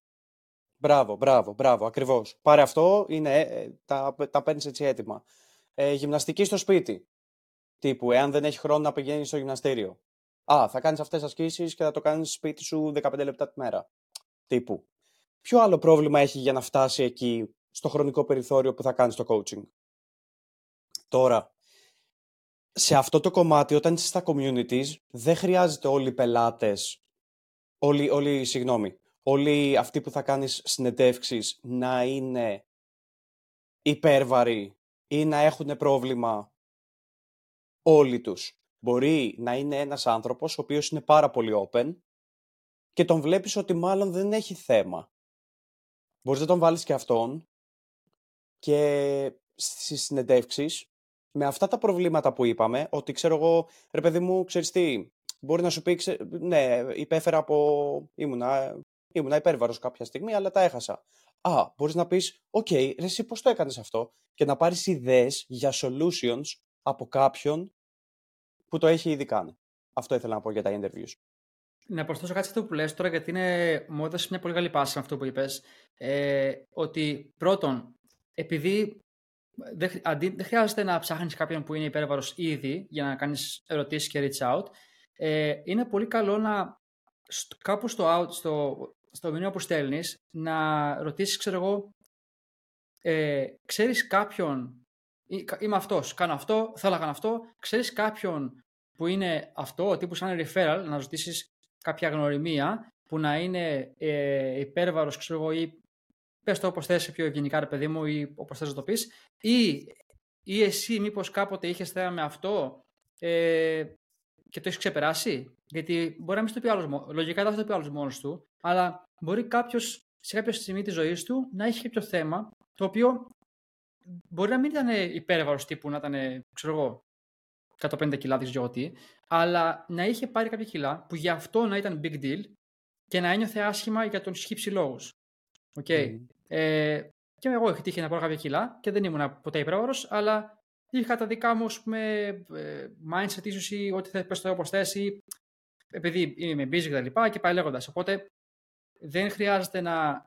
Μπράβο, μπράβο, μπράβο, ακριβώς. Πάρε αυτό, είναι, ε, τα, τα παίρνεις έτσι έτοιμα. Ε, γυμναστική στο σπίτι. Τύπου, εάν δεν έχει χρόνο να πηγαίνεις στο γυμναστήριο. Α, θα κάνεις αυτές τις ασκήσεις και θα το κάνεις στο σπίτι σου 15 λεπτά τη μέρα. Τύπου. Ποιο άλλο πρόβλημα έχει για να φτάσει εκεί στο χρονικό περιθώριο που θα κάνεις το coaching; Τώρα, σε αυτό το κομμάτι, όταν είσαι στα communities, δεν χρειάζεται όλοι οι πελάτες, όλοι, όλοι, συγγνώμη, όλοι αυτοί που θα κάνεις συνεντεύξεις να είναι υπέρβαροι ή να έχουν πρόβλημα όλοι τους. Μπορεί να είναι ένας άνθρωπος ο οποίος είναι πάρα πολύ open και τον βλέπεις ότι μάλλον δεν έχει θέμα. Μπορείς να τον βάλεις και αυτόν και στις συνεντεύξεις με αυτά τα προβλήματα που είπαμε, ότι ξέρω εγώ, ρε παιδί μου, ξέρεις τι, μπορεί να σου πει, ναι, υπέφερα από, ήμουνα Ήμουν υπέρβαρος κάποια στιγμή, αλλά τα έχασα. Α, μπορείς να πεις, OK, ρε, εσύ πώς το έκανες αυτό, και να πάρεις ιδέες για solutions από κάποιον που το έχει ήδη κάνει. Αυτό ήθελα να πω για τα interviews. Να προσθέσω κάτι σε αυτό που λες τώρα, γιατί είναι, μου έδωσε μια πολύ καλή πάση αυτό που είπες. Ε, ότι πρώτον, επειδή δεν, αντί, δεν χρειάζεται να ψάχνεις κάποιον που είναι υπέρβαρος ήδη για να κάνεις ερωτήσεις και reach out, ε, είναι πολύ καλό να κάπου στο, out, στο στο μηνύμα που στέλνεις να ρωτήσεις, ξέρω εγώ, ε, ξέρεις κάποιον. Είμαι αυτός, κάνω αυτό, θέλω να κάνω αυτό. Ξέρεις κάποιον που είναι αυτό, τύπου σαν referral, να ρωτήσεις κάποια γνωριμία που να είναι ε, υπέρβαρος, ξέρω εγώ, ή πες το όπως θες πιο ευγενικά ρε παιδί μου ή όπως θες να το πεις ή, ή εσύ μήπως κάποτε είχες θέμα με αυτό ε, και το έχεις ξεπεράσει; Γιατί μπορεί να μην το πει άλλος. Λογικά δεν θα το πει άλλος μόνος του, αλλά μπορεί κάποιος σε κάποια στιγμή της ζωής του να έχει κάποιο θέμα το οποίο μπορεί να μην ήταν υπέρβαρος τύπου, να ήταν, ξέρω εγώ, 150 κιλά, δεν ξέρω τι, αλλά να είχε πάρει κάποια κιλά που για αυτό να ήταν big deal και να ένιωθε άσχημα για τον σκύψη λόγους. Okay. Ε, και εγώ είχα τύχει να πάρω κάποια κιλά και δεν ήμουν ποτέ υπέρβαρο, αλλά είχα τα δικά μου πούμε, ε, mindset ίσως ή ό,τι θες, πες το όπως θες ή επειδή είμαι busy και τα λοιπά και πάει λέγοντας. Οπότε δεν χρειάζεται να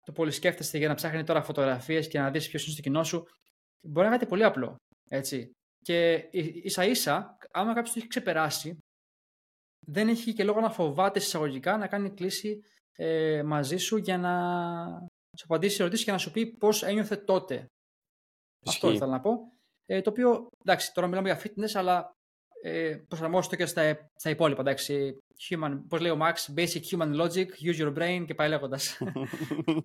το πολύ σκέφτεστε για να ψάχνετε τώρα φωτογραφίες και να δεις ποιος είναι στο κοινό σου. Μπορεί να είναι πολύ απλό. Έτσι. Και ίσα ίσα, άμα κάποιος το έχει ξεπεράσει, δεν έχει και λόγο να φοβάται εισαγωγικά να κάνει κλίση ε, μαζί σου για να σου απαντήσει ερωτήσεις και να σου πει πώς ένιωθε τότε. Αυτό ήθελα να πω. Ε, το οποίο, εντάξει, τώρα μιλάμε για fitness, αλλά ε, προσαρμόστε και στα, στα υπόλοιπα. Εντάξει. Human, πώς λέει ο Max, basic human logic, use your brain και πάει λέγοντας.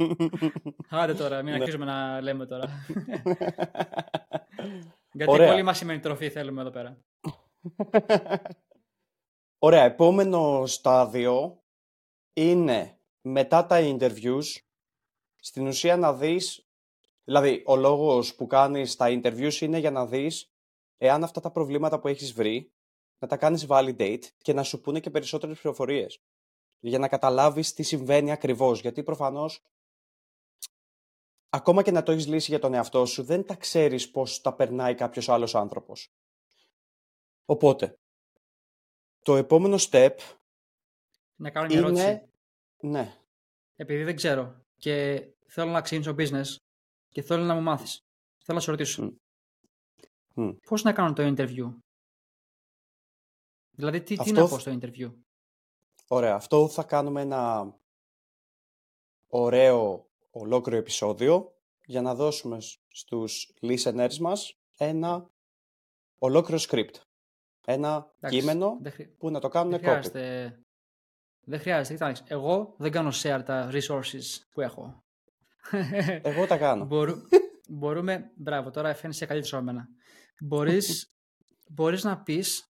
Άντε τώρα, μην ναι. αρχίζουμε να λέμε τώρα. Γιατί Ωραία. πολύ μας σημαίνει τροφή θέλουμε εδώ πέρα. Ωραία, επόμενο στάδιο είναι μετά τα interviews, στην ουσία να δεις, δηλαδή ο λόγος που κάνεις τα interviews είναι για να δεις εάν αυτά τα προβλήματα που έχεις βρει, να τα κάνεις validate και να σου πούνε και περισσότερες πληροφορίες. Για να καταλάβεις τι συμβαίνει ακριβώς. Γιατί προφανώς, ακόμα και να το έχεις λύσει για τον εαυτό σου, δεν τα ξέρεις πώς τα περνάει κάποιος άλλος άνθρωπος. Οπότε, το επόμενο step να κάνω μια είναι... ερώτηση. Ναι. Επειδή δεν ξέρω και θέλω να ξεκινήσω business και θέλω να μου μάθεις. Θέλω να σε ρωτήσω. Mm. Πώς να κάνω το interview; Δηλαδή, τι, τι να πω στο interview; Ωραία. Αυτό θα κάνουμε ένα ωραίο ολόκληρο επεισόδιο για να δώσουμε στους listeners μας ένα ολόκληρο script. Ένα κείμενο που να το κάνουν δεν χρειάζεται, Δεν χρειάζεται. Κοιτάξτε, εγώ δεν κάνω share τα resources που έχω. Εγώ τα κάνω. μπορούμε, μπράβο, τώρα φαίνεσαι καλύτερο από μένα. Μπορείς, μπορείς να πεις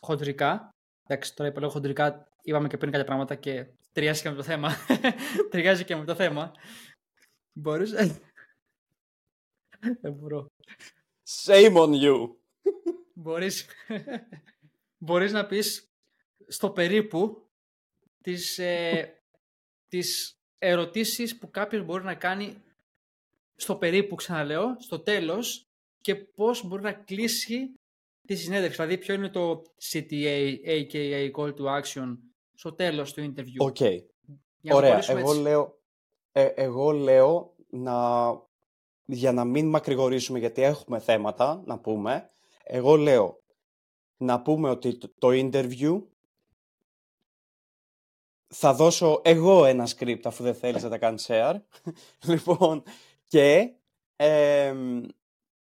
χοντρικά, εντάξει τώρα είπα λέω χοντρικά, είπαμε και πριν κάποια πράγματα και ταιριάζει και με το θέμα. ταιριάζει και με το θέμα. Μπορείς... Δεν μπορώ. Shame on you. Μπορείς, μπορείς να πεις στο περίπου τις, ε, τις ερωτήσεις που κάποιος μπορεί να κάνει στο περίπου, ξαναλέω, στο τέλος και πώς μπορεί να κλείσει τη συνέντευξη. Δηλαδή, ποιο είναι το CTA, aka Call to Action, στο τέλος του interview. OK. Okay. Ωραία. Εγώ λέω, ε, εγώ λέω να, για να μην μακρηγορήσουμε, γιατί έχουμε θέματα να πούμε, εγώ λέω να πούμε ότι το, το interview θα δώσω εγώ ένα script αφού δεν θέλεις να τα κάνεις share. λοιπόν, και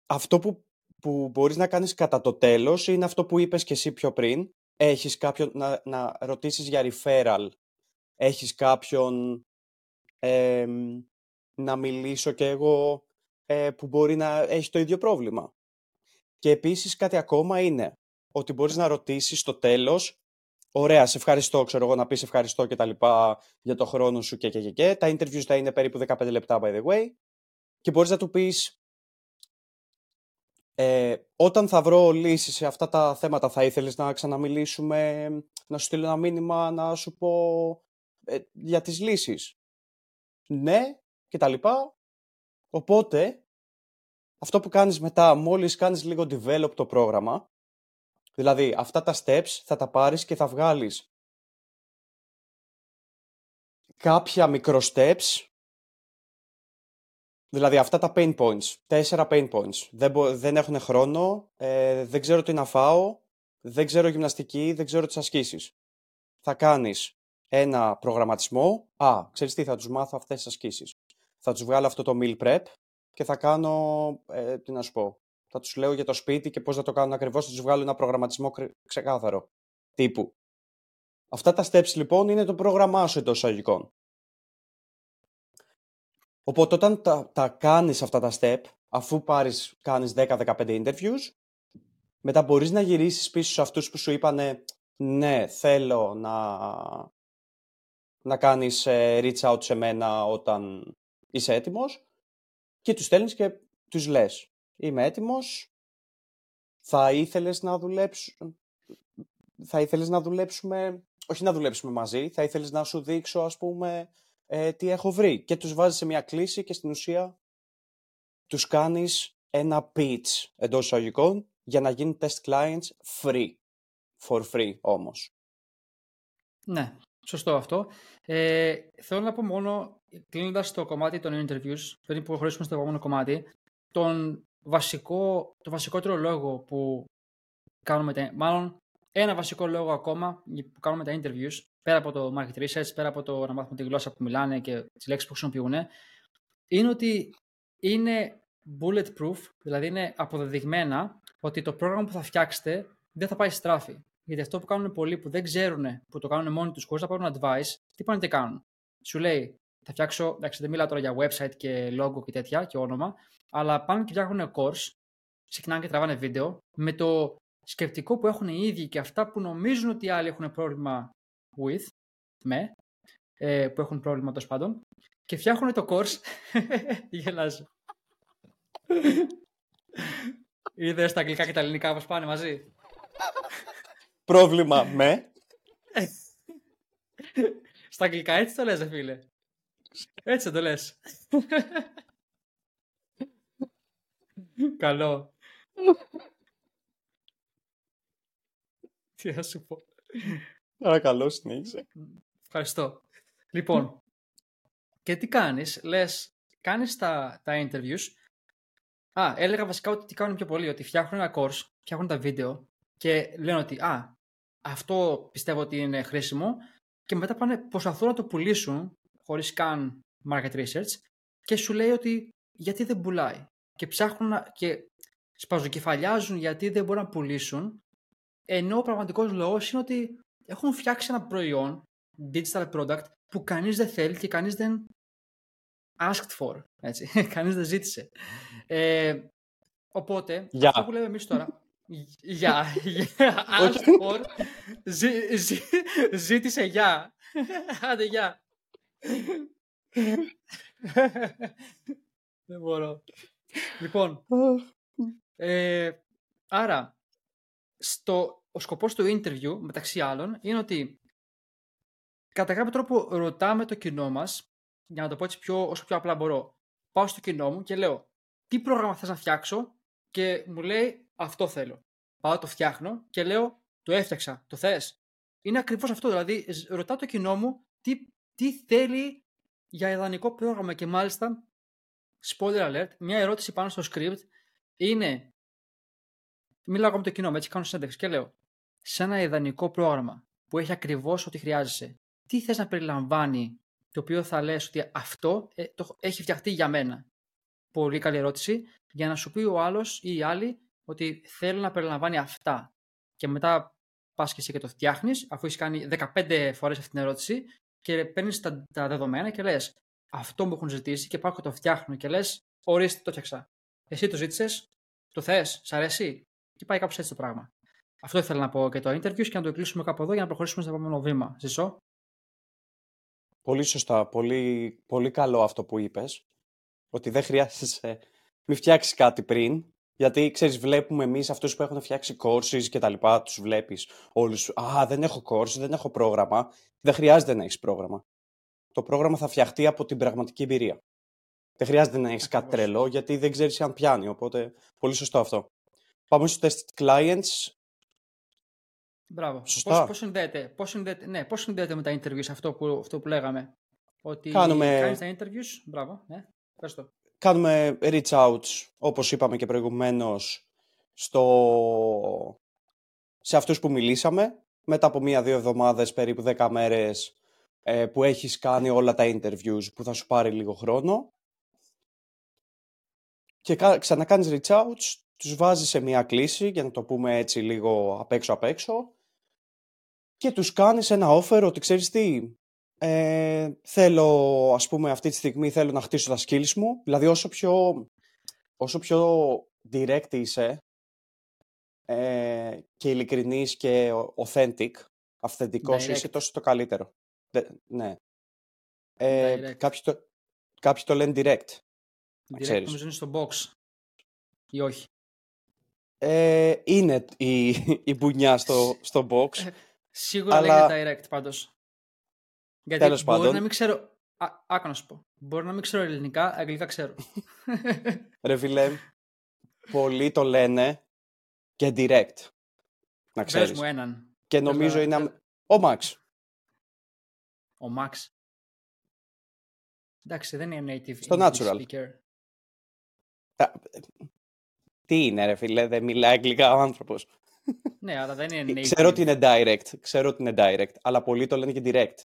αυτό που, που μπορείς να κάνεις κατά το τέλος είναι αυτό που είπες και εσύ πιο πριν. Έχεις κάποιον να, να ρωτήσεις για referral. Έχεις κάποιον να μιλήσω και εγώ ε, που μπορεί να έχει το ίδιο πρόβλημα. Και επίσης κάτι ακόμα είναι ότι μπορείς να ρωτήσεις στο τέλος Ωραία, σε ευχαριστώ, ξέρω εγώ, να πεις ευχαριστώ και τα λοιπά για το χρόνο σου και και και και. Τα interviews θα είναι περίπου 15 λεπτά, by the way. Και μπορείς να του πεις, ε, όταν θα βρω λύσεις σε αυτά τα θέματα, θα ήθελες να ξαναμιλήσουμε, να σου στείλω ένα μήνυμα, να σου πω ε, για τις λύσεις; Ναι, και τα λοιπά. Οπότε, αυτό που κάνεις μετά, μόλις κάνεις λίγο develop το πρόγραμμα, δηλαδή αυτά τα steps θα τα πάρεις και θα βγάλεις κάποια μικρό steps, δηλαδή αυτά τα pain points, τέσσερα pain points, δεν, δεν έχουν χρόνο, ε, δεν ξέρω τι να φάω, δεν ξέρω γυμναστική, δεν ξέρω τις ασκήσεις. Θα κάνεις ένα προγραμματισμό, α, ξέρεις τι, θα τους μάθω αυτές τις ασκήσεις. Θα τους βγάλω αυτό το meal prep, και θα κάνω, ε, τι να σου πω, θα τους λέω για το σπίτι και πώς να το κάνουν ακριβώς, θα τους βγάλω ένα προγραμματισμό ξεκάθαρο τύπου. Αυτά τα steps λοιπόν είναι το πρόγραμμά σου εντός εισαγωγικών. Οπότε όταν τα, τα κάνεις αυτά τα step, αφού πάρεις, κάνεις 10-15 interviews, μετά μπορείς να γυρίσεις πίσω σε αυτούς που σου είπανε ναι, θέλω να, να κάνεις ε, reach out σε μένα όταν είσαι έτοιμος και τους στέλνεις και τους λες είμαι έτοιμος, θα ήθελες να δουλέψουμε, θα ήθελες να δουλέψουμε, όχι να δουλέψουμε μαζί, θα ήθελες να σου δείξω ας πούμε ε, τι έχω βρει και τους βάζεις σε μια κλίση και στην ουσία τους κάνεις ένα pitch εντός εισαγωγικών για να γίνουν test clients free, for free όμως. Ναι, σωστό αυτό. Ε, θέλω να πω μόνο, κλείνοντας το κομμάτι των interviews, πριν προχωρήσουμε στο επόμενο κομμάτι, τον βασικό, το βασικότερο λόγο που κάνουμε τα, μάλλον ένα βασικό λόγο ακόμα που κάνουμε τα interviews, πέρα από το market research, πέρα από το να μάθουμε τη γλώσσα που μιλάνε και τις λέξεις που χρησιμοποιούν, είναι ότι είναι bulletproof, δηλαδή είναι αποδεδειγμένα ότι το πρόγραμμα που θα φτιάξετε δεν θα πάει στράφη. Γιατί αυτό που κάνουν πολλοί που δεν ξέρουν, που το κάνουν μόνοι τους χωρίς να πάρουν advice, τι πάνε και κάνουν. Σου λέει, θα φτιάξω, εντάξει, δεν μιλάω τώρα για website και logo και τέτοια και όνομα, αλλά πάνε και φτιάχνουν course, ξεκινάνε και τραβάνε βίντεο, με το σκεπτικό που έχουν οι ίδιοι και αυτά που νομίζουν ότι οι άλλοι έχουν πρόβλημα with, με, ε, που έχουν πρόβλημα τέλος πάντων, και φτιάχνουν το course. Γελάζω. Είδε τα αγγλικά και τα ελληνικά πώς πάνε μαζί; Πρόβλημα με. Στα αγγλικά έτσι το λες, φίλε. Έτσι το λες. Καλό. Τι θα σου πω. Παρακαλώ, συνέχισε. Ευχαριστώ. Λοιπόν, και τι κάνεις, λες, κάνεις τα, τα interviews. Α, έλεγα βασικά ότι τι κάνουν πιο πολύ, ότι φτιάχνουν ένα course, φτιάχνουν τα βίντεο και λένε ότι α, αυτό πιστεύω ότι είναι χρήσιμο και μετά πάνε, προσπαθούν να το πουλήσουν χωρίς καν market research και σου λέει ότι γιατί δεν πουλάει και ψάχνουν και σπαζοκεφαλιάζουν γιατί δεν μπορούν να πουλήσουν ενώ ο πραγματικός λόγος είναι ότι έχουν φτιάξει ένα προϊόν digital product που κανείς δεν θέλει και κανείς δεν asked for, έτσι. κανείς δεν ζήτησε. Ε, οπότε, yeah. αυτό που λέμε εμείς τώρα, Γεια. Asked for, ζήτησε γεια. Άντε γεια. Δεν μπορώ. Λοιπόν, ε, άρα, στο, ο σκοπός του interview, μεταξύ άλλων, είναι ότι κατά κάποιο τρόπο ρωτάμε το κοινό μας, για να το πω έτσι πιο, όσο πιο απλά μπορώ, πάω στο κοινό μου και λέω τι πρόγραμμα θες να φτιάξω; και μου λέει αυτό θέλω. Πάω, το φτιάχνω και λέω το έφτιαξα, το θες. Είναι ακριβώς αυτό, δηλαδή ρωτάω το κοινό μου τι, τι θέλει για ιδανικό πρόγραμμα και μάλιστα, spoiler alert, μια ερώτηση πάνω στο script είναι, μιλάω με το κοινό μου, έτσι κάνω συνέντευξη και λέω, σε ένα ιδανικό πρόγραμμα που έχει ακριβώς ό,τι χρειάζεσαι, τι θες να περιλαμβάνει το οποίο θα λες ότι αυτό ε, το, έχει φτιαχτεί για μένα; Πολύ καλή ερώτηση, για να σου πει ο άλλος ή η άλλη ότι θέλω να περιλαμβάνει αυτά. Και μετά πας και εσύ και το φτιάχνεις, αφού έχεις κάνει 15 φορές αυτή την ερώτηση και παίρνεις τα, τα δεδομένα και λες: Αυτό μου έχουν ζητήσει και πάω και το φτιάχνω και λες: Ορίστε, το φτιάξα. Εσύ το ζήτησες, το θες, σ' αρέσει; Και πάει κάπως έτσι το πράγμα. Αυτό ήθελα να πω και το interview και να το κλείσουμε κάπου εδώ για να προχωρήσουμε στο επόμενο βήμα. Ζησό. Πολύ σωστά. Πολύ, πολύ καλό αυτό που είπες. Ότι δεν χρειάζεσαι μην φτιάξεις κάτι πριν. Γιατί ξέρεις, βλέπουμε εμείς αυτούς που έχουν φτιάξει courses και τα λοιπά, τους βλέπεις όλους. Α, δεν έχω course, δεν έχω πρόγραμμα. Δεν χρειάζεται να έχεις πρόγραμμα. Το πρόγραμμα θα φτιαχτεί από την πραγματική εμπειρία. Δεν χρειάζεται να έχεις κάτι τρελό, γιατί δεν ξέρεις αν πιάνει. Οπότε, πολύ σωστό αυτό. Πάμε στο test clients. Μπράβο. Σωστά. Πώς, συνδέεται, πώς, συνδέεται, ναι, πώς συνδέεται με τα interviews αυτό που, αυτό που λέγαμε; Ότι Κάνουμε... κάνεις τα interviews. Μπράβο. Ναι. Ευχαριστώ. Κάνουμε reach outs, όπως είπαμε και προηγουμένως, στο... σε αυτούς που μιλήσαμε. Μετά από μία-δύο εβδομάδες, περίπου δέκα μέρες, ε, που έχεις κάνει όλα τα interviews που θα σου πάρει λίγο χρόνο. Και ξανακάνεις reach outs, τους βάζεις σε μία κλίση, για να το πούμε έτσι λίγο απ' έξω απ' έξω, και τους κάνεις ένα offer ότι ξέρεις τι, ε, θέλω, ας πούμε, αυτή τη στιγμή θέλω να χτίσω τα skills μου. Δηλαδή, όσο πιο, όσο πιο direct είσαι ε, και ειλικρινής και authentic, αυθεντικός είσαι, τόσο το καλύτερο. ναι. Ε, κάποιοι, το, κάποιοι το λένε direct. Direct νομίζω είναι στο box. Ή όχι. Ε, είναι η, η μπουνιά στο, στο box. Ε, σίγουρα αλλά... λέγεται direct πάντως. Γιατί Τέλος μπορεί πάντων. να μην ξέρω. Α, να σου πω. Μπορεί να μην ξέρω ελληνικά, αγγλικά ξέρω. Ρε φίλε, πολλοί το λένε και direct. Να ξέρεις. Πες μου έναν. Και νομίζω είναι... Ο Μαξ. Ο Μαξ. Εντάξει, δεν είναι native Στο natural. speaker. Τι είναι ρε φίλε, δεν μιλάει αγγλικά ο άνθρωπος. Ναι, αλλά δεν είναι native. Ξέρω ότι είναι direct, ξέρω ότι είναι direct, αλλά πολλοί το λένε και direct.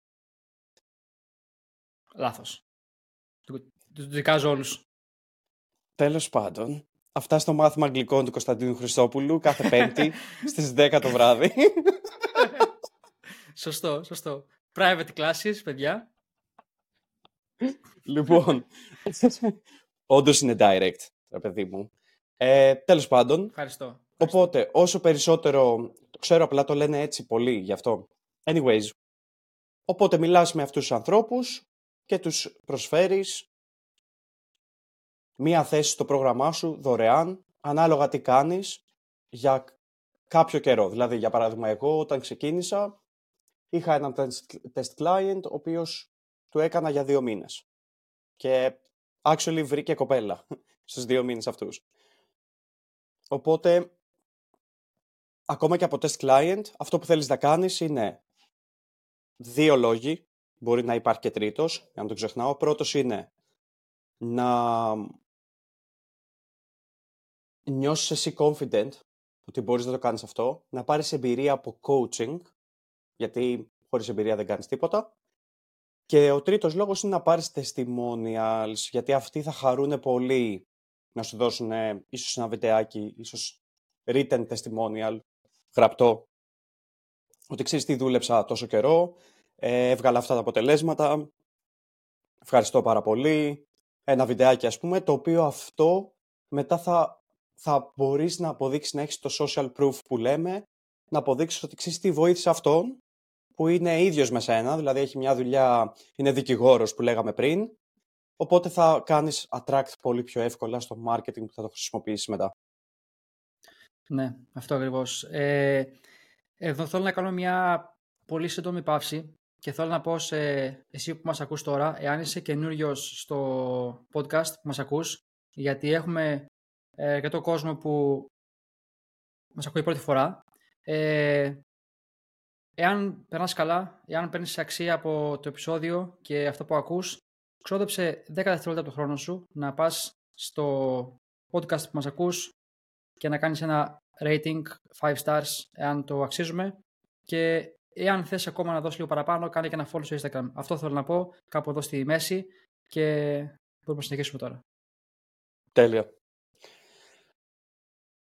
Λάθος. Του του δικάζω όλους. Τέλος πάντων, αυτά στο μάθημα αγγλικών του Κωνσταντίνου Χριστόπουλου κάθε Πέμπτη στις 10 το βράδυ. σωστό, σωστό. Private classes, παιδιά. λοιπόν, όντως είναι direct, ρε παιδί μου. Ε, τέλος πάντων, Ευχαριστώ. οπότε όσο περισσότερο, το ξέρω απλά το λένε έτσι πολύ γι' αυτό. Anyways, οπότε μιλάς με αυτούς τους ανθρώπους και τους προσφέρεις μία θέση στο πρόγραμμά σου δωρεάν, ανάλογα τι κάνεις, για κάποιο καιρό. Δηλαδή, για παράδειγμα, εγώ όταν ξεκίνησα, είχα έναν test, test client, ο οποίος του έκανα για δύο μήνες. Και actually βρήκε κοπέλα στους δύο μήνες αυτούς. Οπότε, ακόμα και από test client, αυτό που θέλεις να κάνεις είναι δύο λόγοι, μπορεί να υπάρχει και τρίτος, για να το ξεχνάω. Ο πρώτος είναι να νιώσεις εσύ confident ότι μπορείς να το κάνεις αυτό, να πάρεις εμπειρία από coaching, γιατί χωρίς εμπειρία δεν κάνεις τίποτα. Και ο τρίτος λόγος είναι να πάρεις testimonials, γιατί αυτοί θα χαρούν πολύ να σου δώσουν ε, ίσως ένα βιντεάκι, ίσως written testimonial, γραπτό, ότι ξέρεις τι δούλεψα τόσο καιρό, ε, έβγαλα αυτά τα αποτελέσματα, ευχαριστώ πάρα πολύ, ένα βιντεάκι ας πούμε, το οποίο αυτό μετά θα, θα μπορείς να αποδείξεις να έχεις το social proof που λέμε, να αποδείξεις ότι ξέρεις τι βοήθησε αυτόν, που είναι ίδιος με σένα, δηλαδή έχει μια δουλειά, είναι δικηγόρος που λέγαμε πριν, οπότε θα κάνεις attract πολύ πιο εύκολα στο marketing που θα το χρησιμοποιήσεις μετά. Ναι, αυτό ακριβώς. Ε, εδώ θέλω να κάνω μια πολύ σύντομη παύση και θέλω να πω σε εσύ που μας ακούς τώρα, εάν είσαι καινούριος στο podcast που μας ακούς, γιατί έχουμε ε, και το κόσμο που μας ακούει πρώτη φορά, ε, εάν περνάς καλά, εάν παίρνεις αξία από το επεισόδιο και αυτό που ακούς, ξόδεψε 10 δευτερόλεπτα από το χρόνο σου να πας στο podcast που μας ακούς και να κάνεις ένα rating 5 stars εάν το αξίζουμε. Και εάν θες ακόμα να δώσεις λίγο παραπάνω κάνε και ένα follow στο Instagram. Αυτό θέλω να πω κάπου εδώ στη μέση και μπορούμε να συνεχίσουμε τώρα. Τέλεια.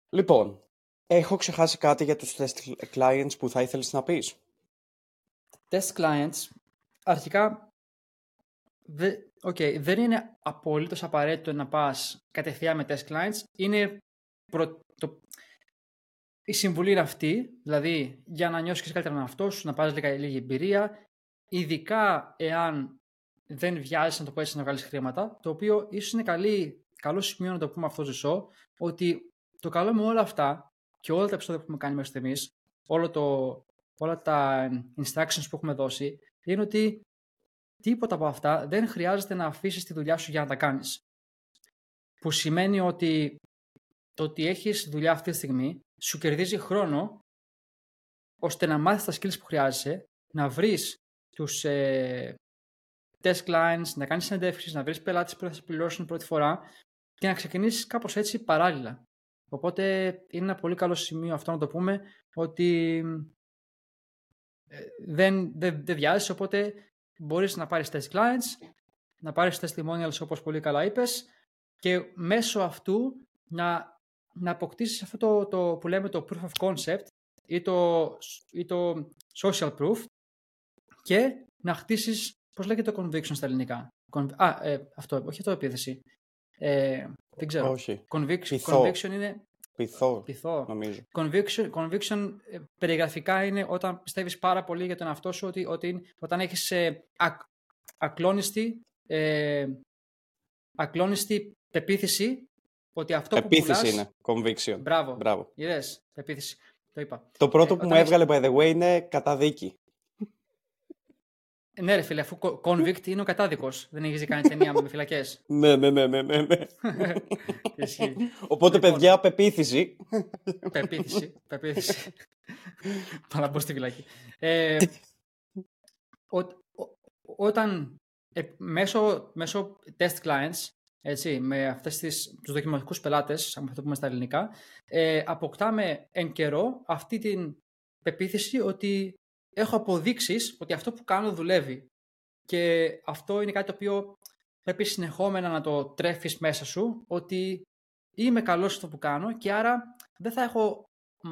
Λοιπόν, έχω ξεχάσει κάτι για τους test clients που θα ήθελες να πεις. Test clients, αρχικά δε, okay, δεν είναι απολύτως απαραίτητο να πας κατευθείαν με test clients. Είναι προ, το, η συμβουλή είναι αυτή, δηλαδή για να νιώσεις καλύτερα με αυτό σου, να πάρεις λίγα, λίγη εμπειρία, ειδικά εάν δεν βιάζεις να το πω έτσι να βγάλεις χρήματα, το οποίο ίσως είναι καλή, καλό σημείο να το πούμε αυτό ζεσό, ότι το καλό με όλα αυτά και όλα τα επεισόδια που έχουμε κάνει μέχρι στιγμής, όλο το, όλα τα instructions που έχουμε δώσει, είναι ότι τίποτα από αυτά δεν χρειάζεται να αφήσεις τη δουλειά σου για να τα κάνεις. Που σημαίνει ότι το ότι έχεις δουλειά αυτή τη στιγμή σου κερδίζει χρόνο ώστε να μάθεις τα skills που χρειάζεσαι, να βρεις τους ε, test clients, να κάνεις συνεντεύξεις, να βρεις πελάτες που θα σε πληρώσουν πρώτη φορά και να ξεκινήσεις κάπως έτσι παράλληλα. Οπότε είναι ένα πολύ καλό σημείο αυτό να το πούμε ότι ε, δεν, δεν, δεν βιάζεις, οπότε μπορείς να πάρεις test clients, να πάρεις testimonials όπως πολύ καλά είπες και μέσω αυτού να να αποκτήσεις αυτό το, το που λέμε το proof of concept ή το, ή το social proof και να χτίσεις, πώς λέγεται το conviction στα ελληνικά; Α, ε, αυτό, όχι αυτό επίθεση. Ε, δεν ξέρω. Όχι. Conviction, conviction είναι... Πειθό, Πειθό. νομίζω. Conviction, conviction ε, περιγραφικά είναι όταν πιστεύεις πάρα πολύ για τον εαυτό σου, ότι, ότι όταν έχεις ε, ακ, ακλόνιστη, ε, ακλόνιστη πεποίθηση ότι αυτό Επίθεση που πουλάς... είναι. Conviction. Μπράβο. Μπράβο. Είδες, επίθεση. Το είπα. Το πρώτο Ε, που μου όταν έβγαλε, by the way, είναι καταδίκη. Ναι, ρε φίλε, αφού co- convict είναι ο κατάδικος. Δεν έχεις κάνει ταινία με φυλακές. ναι, ναι, ναι, ναι, ναι. ναι. Ισχύει. Οπότε, Λοιπόν. παιδιά, πεποίθηση. Πεποίθηση. Πεποίθηση. Πάω να μπω στη φυλακή. Ε, ο- ο- όταν ε, μέσω, μέσω test clients έτσι, με αυτές τις, τους δοκιμαστικούς πελάτες, αν το πούμε στα ελληνικά, ε, αποκτάμε εν καιρό αυτή την πεποίθηση ότι έχω αποδείξεις ότι αυτό που κάνω δουλεύει. Και αυτό είναι κάτι το οποίο πρέπει συνεχόμενα να το τρέφεις μέσα σου, ότι είμαι καλός στο που κάνω και άρα δεν θα έχω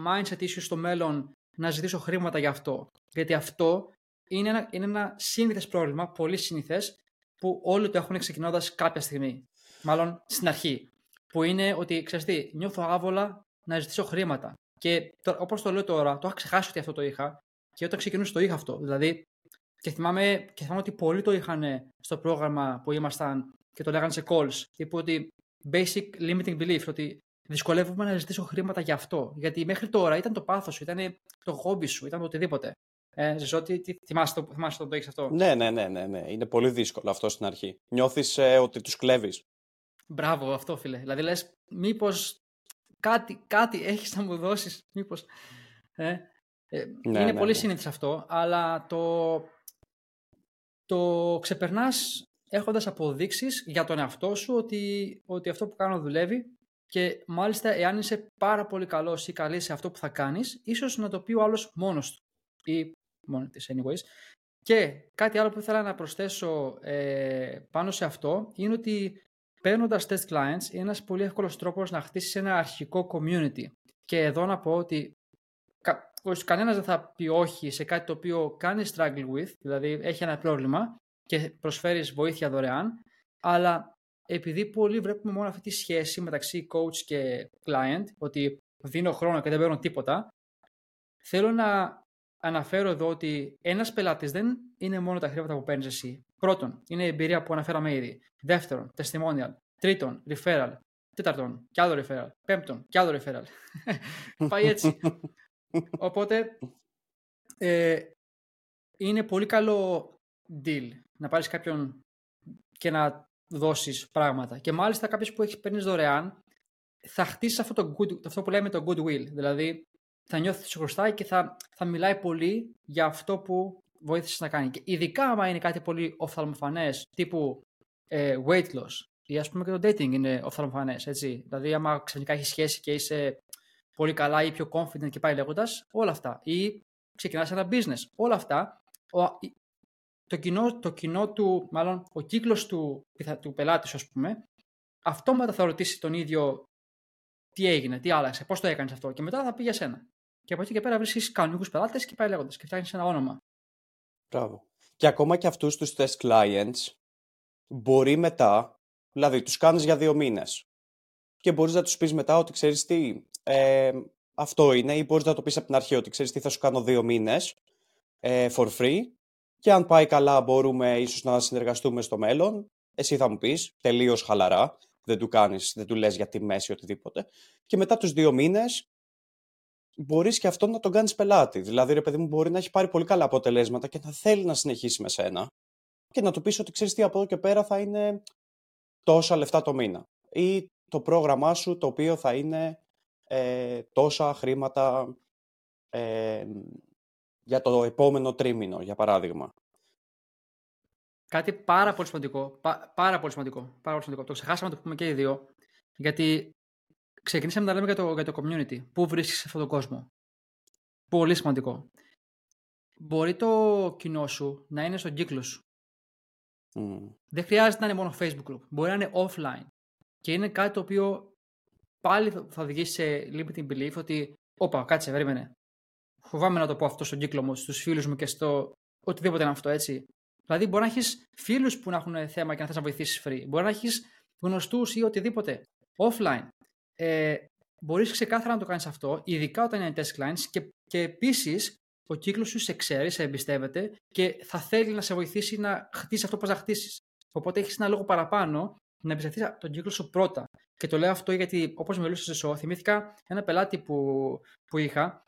mindset issue στο μέλλον να ζητήσω χρήματα για αυτό. Γιατί αυτό είναι ένα, είναι ένα σύνηθες πρόβλημα, πολύ συνηθές, που όλοι το έχουν ξεκινώντας κάποια στιγμή. Μάλλον στην αρχή. Που είναι ότι, ξέρεις τι, νιώθω άβολα να ζητήσω χρήματα. Και όπως το λέω τώρα, το είχα ξεχάσει ότι αυτό το είχα. Και όταν ξεκινούσα το είχα αυτό. Δηλαδή, και θυμάμαι, και θυμάμαι ότι πολλοί το είχαν στο πρόγραμμα που ήμασταν και το λέγανε σε calls. Τύπου ότι basic limiting belief, ότι δυσκολεύομαι να ζητήσω χρήματα για αυτό. Γιατί μέχρι τώρα ήταν το πάθος σου, ήταν το χόμπι σου, ήταν το οτιδήποτε. Ε, Ζεσό, τι, τι, θυμάσαι, το, θυμάσαι το, το έχεις αυτό; Ναι, ναι, ναι, ναι, ναι. Είναι πολύ δύσκολο αυτό στην αρχή. Νιώθεις ε, ότι τους κλέβεις. Μπράβο, αυτό φίλε. Δηλαδή λες, μήπως κάτι, κάτι έχεις να μου δώσεις, μήπως... Ε, ε, ναι, είναι ναι, πολύ ναι. σύνηθις αυτό, αλλά το, το ξεπερνάς έχοντας αποδείξεις για τον εαυτό σου ότι, ότι αυτό που κάνω δουλεύει και μάλιστα εάν είσαι πάρα πολύ καλός ή καλή σε αυτό που θα κάνεις, ίσως να το πει ο άλλος μόνος του ή μόνο της anyways. Και κάτι άλλο που ήθελα να προσθέσω ε, πάνω σε αυτό είναι ότι παίρνοντας test clients είναι ένας πολύ εύκολος τρόπος να χτίσεις ένα αρχικό community. Και εδώ να πω ότι κα, κανένας δεν θα πει όχι σε κάτι το οποίο κάνει struggle with, δηλαδή έχει ένα πρόβλημα και προσφέρεις βοήθεια δωρεάν, αλλά επειδή πολλοί βλέπουμε μόνο αυτή τη σχέση μεταξύ coach και client, ότι δίνω χρόνο και δεν παίρνω τίποτα, θέλω να αναφέρω εδώ ότι ένας πελάτης δεν είναι μόνο τα χρήματα που παίρνεις εσύ. Πρώτον, είναι η εμπειρία που αναφέραμε ήδη. Δεύτερον, testimonial. Τρίτον, referral. Τέταρτον, κι άλλο referral. Πέμπτον, κι άλλο referral. Πάει έτσι. Οπότε, ε, είναι πολύ καλό deal να πάρεις κάποιον και να δώσεις πράγματα. Και μάλιστα κάποιος που έχει παίρνεις δωρεάν θα χτίσεις αυτό, το good, αυτό που λέμε το goodwill. Δηλαδή, θα νιώθεις ότι σου χρωστάει και θα, θα μιλάει πολύ για αυτό που βοήθησες να κάνει. Και ειδικά άμα είναι κάτι πολύ οφθαλμοφανές, τύπου ε, weight loss ή ας πούμε και το dating είναι οφθαλμοφανές. Δηλαδή, άμα ξαφνικά έχεις σχέση και είσαι πολύ καλά ή πιο confident και πάει λέγοντας, όλα αυτά. Ή ξεκινάς ένα business. Όλα αυτά. Ο, το, κοινό, το κοινό του, μάλλον ο κύκλος του, του πελάτης, ας πούμε, αυτόματα θα ρωτήσει τον ίδιο τι έγινε, τι άλλαξε, πώς το έκανες αυτό. Και μετά θα πει για σένα. Και από εκεί και πέρα βρίσκεις κανονικούς πελάτες και πάει λέγοντας και φτιάχνεις ένα όνομα. Μπράβο. Και ακόμα και αυτούς τους test clients μπορεί μετά, δηλαδή τους κάνεις για δύο μήνες και μπορείς να τους πεις μετά ότι ξέρεις τι, ε, αυτό είναι, ή μπορείς να το πεις από την αρχή ότι ξέρεις τι θα σου κάνω δύο μήνες ε, for free. Και αν πάει καλά, μπορούμε ίσως να συνεργαστούμε στο μέλλον. Εσύ θα μου πεις τελείως χαλαρά. Δεν του κάνεις, δεν του λες για τη μέση οτιδήποτε. Και μετά τους δύο μήνες μπορείς και αυτό να τον κάνεις πελάτη. Δηλαδή, ρε παιδί μου, μπορεί να έχει πάρει πολύ καλά αποτελέσματα και να θέλει να συνεχίσει με σένα και να του πεις ότι ξέρεις τι από εδώ και πέρα θα είναι τόσα λεφτά το μήνα. Ή το πρόγραμμά σου το οποίο θα είναι ε, τόσα χρήματα ε, για το επόμενο τρίμηνο, για παράδειγμα. Κάτι πάρα πολύ σημαντικό. πάρα πολύ σημαντικό. Πάρα πολύ σημαντικό. Το ξεχάσαμε να το πούμε και οι δύο. Γιατί ξεκινήσαμε να λέμε για το, για το community. Πού βρίσκεις αυτόν τον κόσμο. Πολύ σημαντικό. Μπορεί το κοινό σου να είναι στον κύκλο σου. Δεν χρειάζεται να είναι μόνο Facebook group. Μπορεί να είναι offline. Και είναι κάτι το οποίο πάλι θα οδηγήσει σε limiting belief ότι όπα, κάτσε, περίμενε. Φοβάμαι να το πω αυτό στον κύκλο μου, στους φίλους μου και στο οτιδήποτε είναι αυτό, έτσι. Δηλαδή, μπορεί να έχεις φίλους που να έχουν θέμα και να θες να βοηθήσεις free. Μπορεί να έχεις γνωστούς ή οτιδήποτε offline ε, μπορείς ξεκάθαρα να το κάνεις αυτό, ειδικά όταν είναι test clients και, και επίσης ο κύκλος σου σε ξέρει, σε εμπιστεύεται και θα θέλει να σε βοηθήσει να χτίσεις αυτό που να χτίσεις. Οπότε έχεις ένα λόγο παραπάνω να εμπιστευτείς τον κύκλο σου πρώτα. Και το λέω αυτό γιατί, όπως μιλούσα σε σώ, θυμήθηκα ένα πελάτη που, που είχα,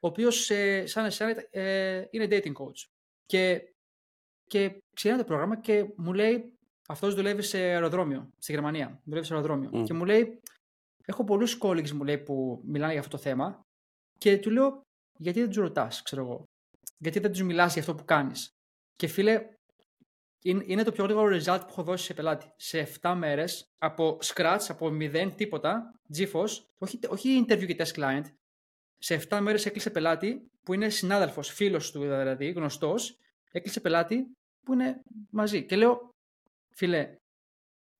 ο οποίος ε, σαν εσένα ε, είναι dating coach. Και, και ξεκινάει το πρόγραμμα και μου λέει, αυτός δουλεύει σε αεροδρόμιο, στη Γερμανία. Δουλεύει σε αεροδρόμιο. Και μου λέει, Έχω πολλούς colleagues μου λέει που μιλάνε για αυτό το θέμα και του λέω γιατί δεν τους ρωτάς, ξέρω εγώ; Γιατί δεν τους μιλάς για αυτό που κάνεις; Και φίλε, είναι, είναι το πιο γρήγορο result που έχω δώσει σε πελάτη. Σε 7 μέρες, από scratch, από 0 τίποτα, GFOS, όχι, όχι interview και test client, σε 7 μέρες έκλεισε πελάτη που είναι συνάδελφος, φίλος του δηλαδή, γνωστός, έκλεισε πελάτη που είναι μαζί. Και λέω, φίλε,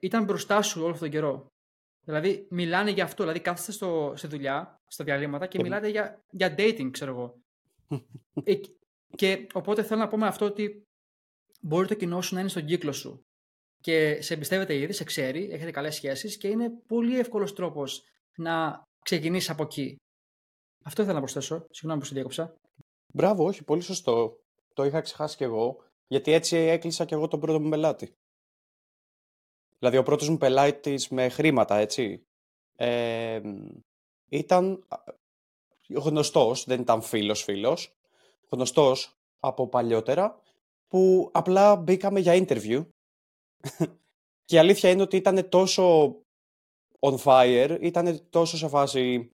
ήταν μπροστά σου όλο αυτόν τον καιρό. Δηλαδή, μιλάνε για αυτό. Δηλαδή, κάθεστε στο, σε δουλειά, στα διαλύματα και μιλάτε για, για dating, ξέρω εγώ. ε, και οπότε θέλω να πω με αυτό ότι μπορεί το κοινό σου να είναι στον κύκλο σου και σε εμπιστεύεται ήδη, σε ξέρει, έχετε καλές σχέσεις και είναι πολύ εύκολος τρόπος να ξεκινήσεις από εκεί. Αυτό ήθελα να προσθέσω. Συγγνώμη που σε διέκοψα. Μπράβο, όχι, πολύ σωστό. Το είχα ξεχάσει κι εγώ, γιατί έτσι έκλεισα κι εγώ τον πρώτο μου πελάτη. Δηλαδή, ο πρώτος μου πελάτης με χρήματα, έτσι, ε, ήταν γνωστός, δεν ήταν φίλος-φίλος, γνωστός από παλιότερα, που απλά μπήκαμε για interview και η αλήθεια είναι ότι ήταν τόσο on fire, ήταν τόσο σε φάση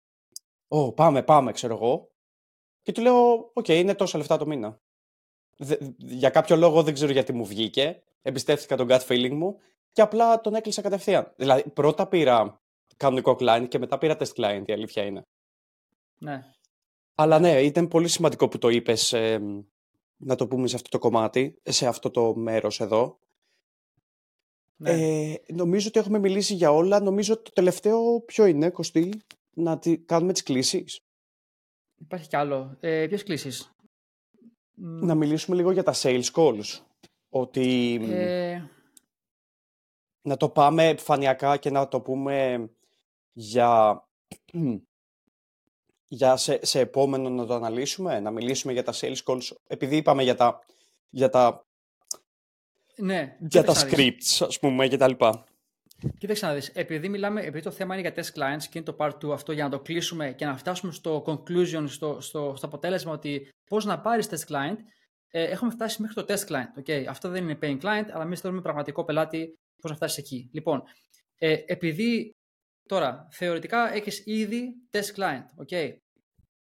«Ω, πάμε, πάμε», ξέρω εγώ. Και του λέω «OK, είναι τόσα λεφτά το μήνα». για κάποιο λόγο δεν ξέρω γιατί μου βγήκε, εμπιστεύτηκα τον gut feeling μου και απλά τον έκλεισα κατευθείαν. Δηλαδή, πρώτα πήρα κανονικό client και μετά πήρα test client, η αλήθεια είναι. Ναι. Αλλά ναι, ήταν πολύ σημαντικό που το είπες, να το πούμε σε αυτό το κομμάτι, σε αυτό το μέρος εδώ. Ναι. Ε, νομίζω ότι έχουμε μιλήσει για όλα. Νομίζω το τελευταίο ποιο είναι, Κωστή, να κάνουμε τις κλήσεις. Υπάρχει κι άλλο. Ε, ποιες κλήσεις; Να μιλήσουμε λίγο για τα sales calls. Ότι... Ε... Να το πάμε επιφανειακά και να το πούμε για για σε, σε επόμενο να το αναλύσουμε, να μιλήσουμε για τα sales calls, επειδή είπαμε για τα, για τα, ναι, για τα scripts, ας πούμε, και τα λοιπά. Κοίταξε να δεις, επειδή, μιλάμε, επειδή το θέμα είναι για test clients και είναι το part 2 αυτό για να το κλείσουμε και να φτάσουμε στο conclusion, στο, στο, στο αποτέλεσμα ότι πώς να πάρεις test client, ε, έχουμε φτάσει μέχρι το test client. Okay. Αυτό δεν είναι paying client, αλλά εμείς θέλουμε πραγματικό πελάτη πώς να φτάσεις εκεί. Λοιπόν, ε, επειδή τώρα θεωρητικά έχεις ήδη test client, okay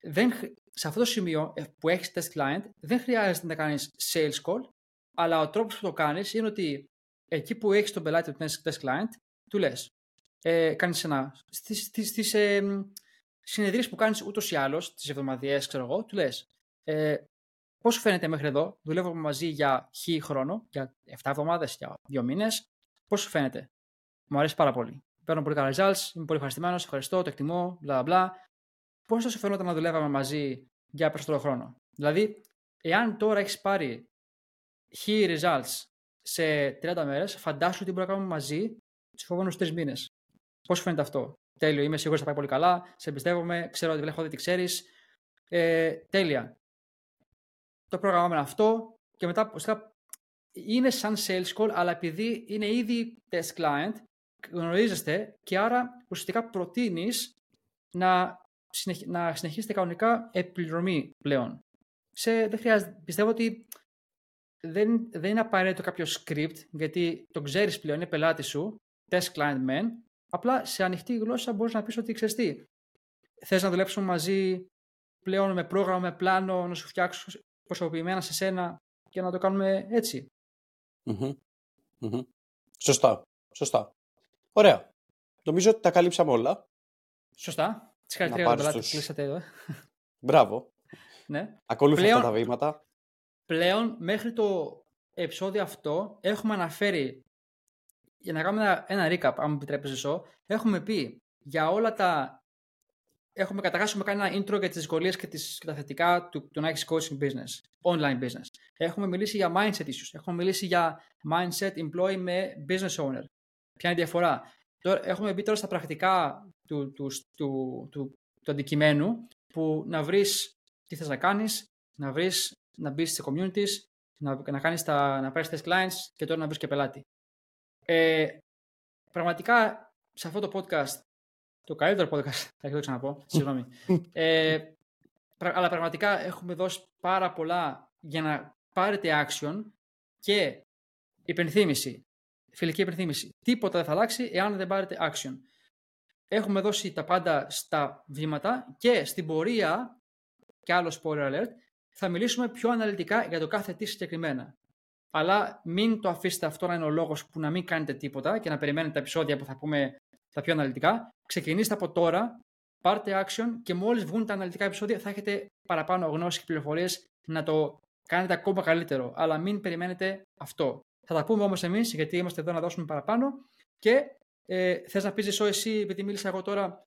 δεν, σε αυτό το σημείο ε, που έχεις test client δεν χρειάζεται να κάνεις sales call, αλλά ο τρόπος που το κάνεις είναι ότι εκεί που έχεις τον πελάτη του test client, του λες, ε, κάνεις ένα, στις, στις, στις ε, συνεδρίες που κάνεις ούτως ή άλλως, τις εβδομαδιαίες, ξέρω εγώ, του λες, ε, πώς σου φαίνεται μέχρι εδώ, δουλεύουμε μαζί για χ χρόνο, για 7 εβδομάδες, για 2 μήνες, πώς σου φαίνεται; Μου αρέσει πάρα πολύ. Παίρνω πολύ καλά results, είμαι πολύ ευχαριστημένος, ευχαριστώ, το εκτιμώ, μπλα μπλα πώς θα σου φαινόταν να δουλεύαμε μαζί για περισσότερο χρόνο; Δηλαδή, εάν τώρα έχεις πάρει χ results σε 30 μέρες, φαντάσου τι μπορούμε να κάνουμε μαζί τους επόμενους τρεις μήνες. Πώς σου φαίνεται αυτό; Τέλειο, είμαι σίγουρος ότι θα πάει πολύ καλά. Σε εμπιστεύομαι, ξέρω ότι βλέπω ότι ξέρεις. Ε, τέλεια. Το πρόγραμμα είναι αυτό και μετά ουσιαστικά είναι σαν sales call, αλλά επειδή είναι ήδη test client, γνωρίζεστε και άρα ουσιαστικά προτείνεις να να συνεχίσετε κανονικά επιληρωμή πλέον. Σε, δεν χρειάζεται, πιστεύω ότι δεν, δεν είναι απαραίτητο κάποιο script, γιατί το ξέρεις πλέον, είναι πελάτης σου, test client men, απλά σε ανοιχτή γλώσσα μπορείς να πεις ότι ξέρεις τι. Θες να δουλέψουμε μαζί πλέον με πρόγραμμα, με πλάνο, να σου φτιάξω προσωπημένα σε σένα και να το κάνουμε έτσι. Σωστά. Σωστά. Ωραία. Νομίζω ότι τα καλύψαμε όλα. Σωστά. Συγχαρητήρια για τον κλείσατε εδώ. Μπράβο. ναι. Ακολούθησα αυτά τα βήματα. Πλέον, μέχρι το επεισόδιο αυτό, έχουμε αναφέρει, για να κάνουμε ένα, ένα recap, αν μου επιτρέπεις εσύ, έχουμε πει για όλα τα... Έχουμε καταρχάς έχουμε κάνει ένα intro για τις δυσκολίες και, τις, και τα θετικά του, του να έχεις coaching business, online business. Έχουμε μιλήσει για mindset issues, έχουμε μιλήσει για mindset employee με business owner. Ποια είναι η διαφορά; Τώρα, έχουμε μπει τώρα στα πρακτικά του, του, του, του, του αντικειμένου που να βρεις τι θες να κάνεις, να βρεις, να μπεις σε communities, να, να, κάνεις τα, να πάρεις test clients και τώρα να βρεις και πελάτη. Ε, πραγματικά σε αυτό το podcast, το καλύτερο podcast, θα το ξαναπώ, συγγνώμη, ε, αλλά πραγματικά έχουμε δώσει πάρα πολλά για να πάρετε action και υπενθύμηση, φιλική υπενθύμηση. Τίποτα δεν θα αλλάξει εάν δεν πάρετε action έχουμε δώσει τα πάντα στα βήματα και στην πορεία, και άλλο spoiler alert, θα μιλήσουμε πιο αναλυτικά για το κάθε τι συγκεκριμένα. αλλά μην το αφήσετε αυτό να είναι ο λόγος που να μην κάνετε τίποτα και να περιμένετε τα επεισόδια που θα πούμε τα πιο αναλυτικά. Ξεκινήστε από τώρα, πάρτε action και μόλις βγουν τα αναλυτικά επεισόδια θα έχετε παραπάνω γνώση και πληροφορίες να το κάνετε ακόμα καλύτερο. Αλλά μην περιμένετε αυτό. Θα τα πούμε όμως εμείς, γιατί είμαστε εδώ να δώσουμε παραπάνω. Και ε, θες να πεις ζω εσύ, επειδή μίλησα εγώ τώρα,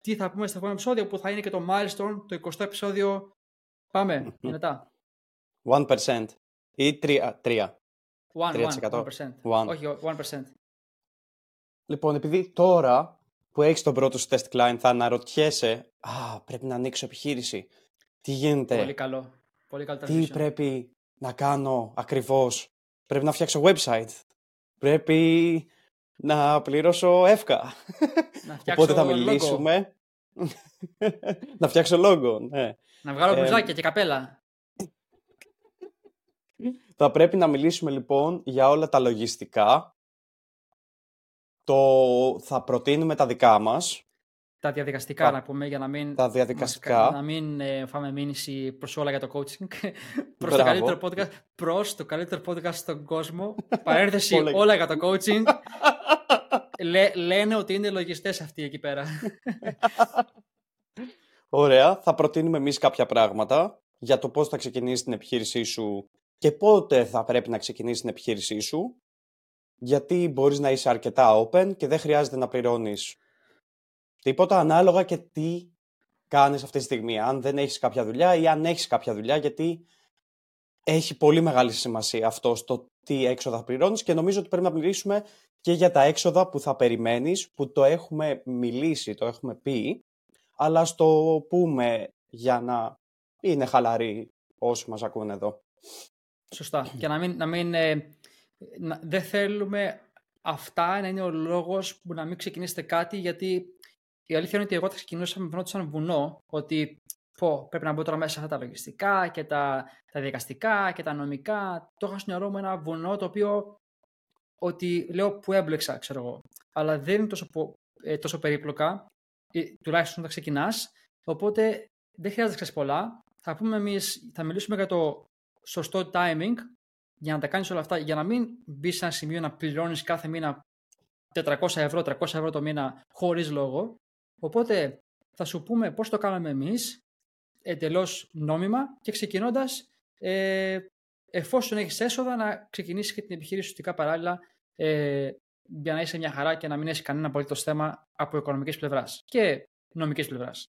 τι θα πούμε στο επόμενο επεισόδιο, που θα είναι και το milestone, το 20ο επεισόδιο. Πάμε, μετά. 1% ή 3%. 3%. 1%. 1%. 1%. Όχι, 1%. Λοιπόν, επειδή τώρα που έχεις τον πρώτο σου test client θα αναρωτιέσαι «Α, πρέπει να ανοίξω επιχείρηση. Τι γίνεται; Πολύ καλό. Πολύ καλό Τι πρέπει να κάνω ακριβώς; Πρέπει να φτιάξω website. Πρέπει να πληρώσω εύκα. Να Οπότε θα μιλήσουμε. να φτιάξω λόγο, ναι. Να βγάλω μπλουζάκια και καπέλα. Θα πρέπει να μιλήσουμε λοιπόν για όλα τα λογιστικά. Το θα προτείνουμε τα δικά μας. Τα διαδικαστικά, να πούμε, για να μην, τα διαδικαστικά. να μην ε, φάμε μήνυση προς όλα για το coaching. προς, το καλύτερο podcast, προς το καλύτερο podcast στον κόσμο. Παρένθεση όλα για το coaching. λένε ότι είναι λογιστές αυτοί εκεί πέρα. Ωραία. Θα προτείνουμε εμείς κάποια πράγματα για το πώς θα ξεκινήσεις την επιχείρησή σου και πότε θα πρέπει να ξεκινήσεις την επιχείρησή σου. Γιατί μπορείς να είσαι αρκετά open και δεν χρειάζεται να πληρώνεις τίποτα ανάλογα και τι κάνεις αυτή τη στιγμή. Αν δεν έχεις κάποια δουλειά ή αν έχεις κάποια δουλειά γιατί έχει πολύ μεγάλη σημασία αυτό στο τι έξοδα θα πληρώνεις και νομίζω ότι πρέπει να μιλήσουμε και για τα έξοδα που θα περιμένεις, που το έχουμε μιλήσει, το έχουμε πει, αλλά στο πούμε για να είναι χαλαροί όσοι μας ακούνε εδώ. Σωστά. Και να μην, να μην ε, δεν θέλουμε αυτά να είναι ο λόγος που να μην ξεκινήσετε κάτι, γιατί η αλήθεια είναι ότι εγώ θα ξεκινούσα με σαν βουνό, ότι πω, πρέπει να μπω τώρα μέσα αυτά τα λογιστικά και τα, τα δικαστικά και τα νομικά. Το είχα στο νερό μου ένα βουνό το οποίο ότι λέω που έμπλεξα, ξέρω εγώ. Αλλά δεν είναι τόσο, ε, τόσο περίπλοκα, ε, τουλάχιστον όταν ξεκινάς. Οπότε δεν χρειάζεται να ξέρεις πολλά. Θα, πούμε εμείς, θα μιλήσουμε για το σωστό timing για να τα κάνεις όλα αυτά, για να μην μπεις σε ένα σημείο να πληρώνεις κάθε μήνα 400 ευρώ, 300 ευρώ το μήνα χωρίς λόγο. Οπότε θα σου πούμε πώς το κάναμε εμείς, εντελώς νόμιμα και ξεκινώντας ε, εφόσον έχεις έσοδα, να ξεκινήσεις και την επιχείρηση σου παράλληλα ε, για να είσαι μια χαρά και να μην έχει κανένα απολύτως θέμα από οικονομικής πλευράς και νομικής πλευράς.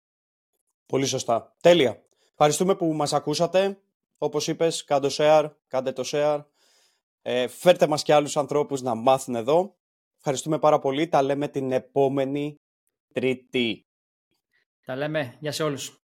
Πολύ σωστά. Τέλεια. Ευχαριστούμε που μας ακούσατε. Όπως είπες, κάντε share, κάντε το share. Ε, φέρτε μας και άλλους ανθρώπους να μάθουν εδώ. Ευχαριστούμε πάρα πολύ. Τα λέμε την επόμενη Τρίτη. Τα λέμε. Γεια σε όλους.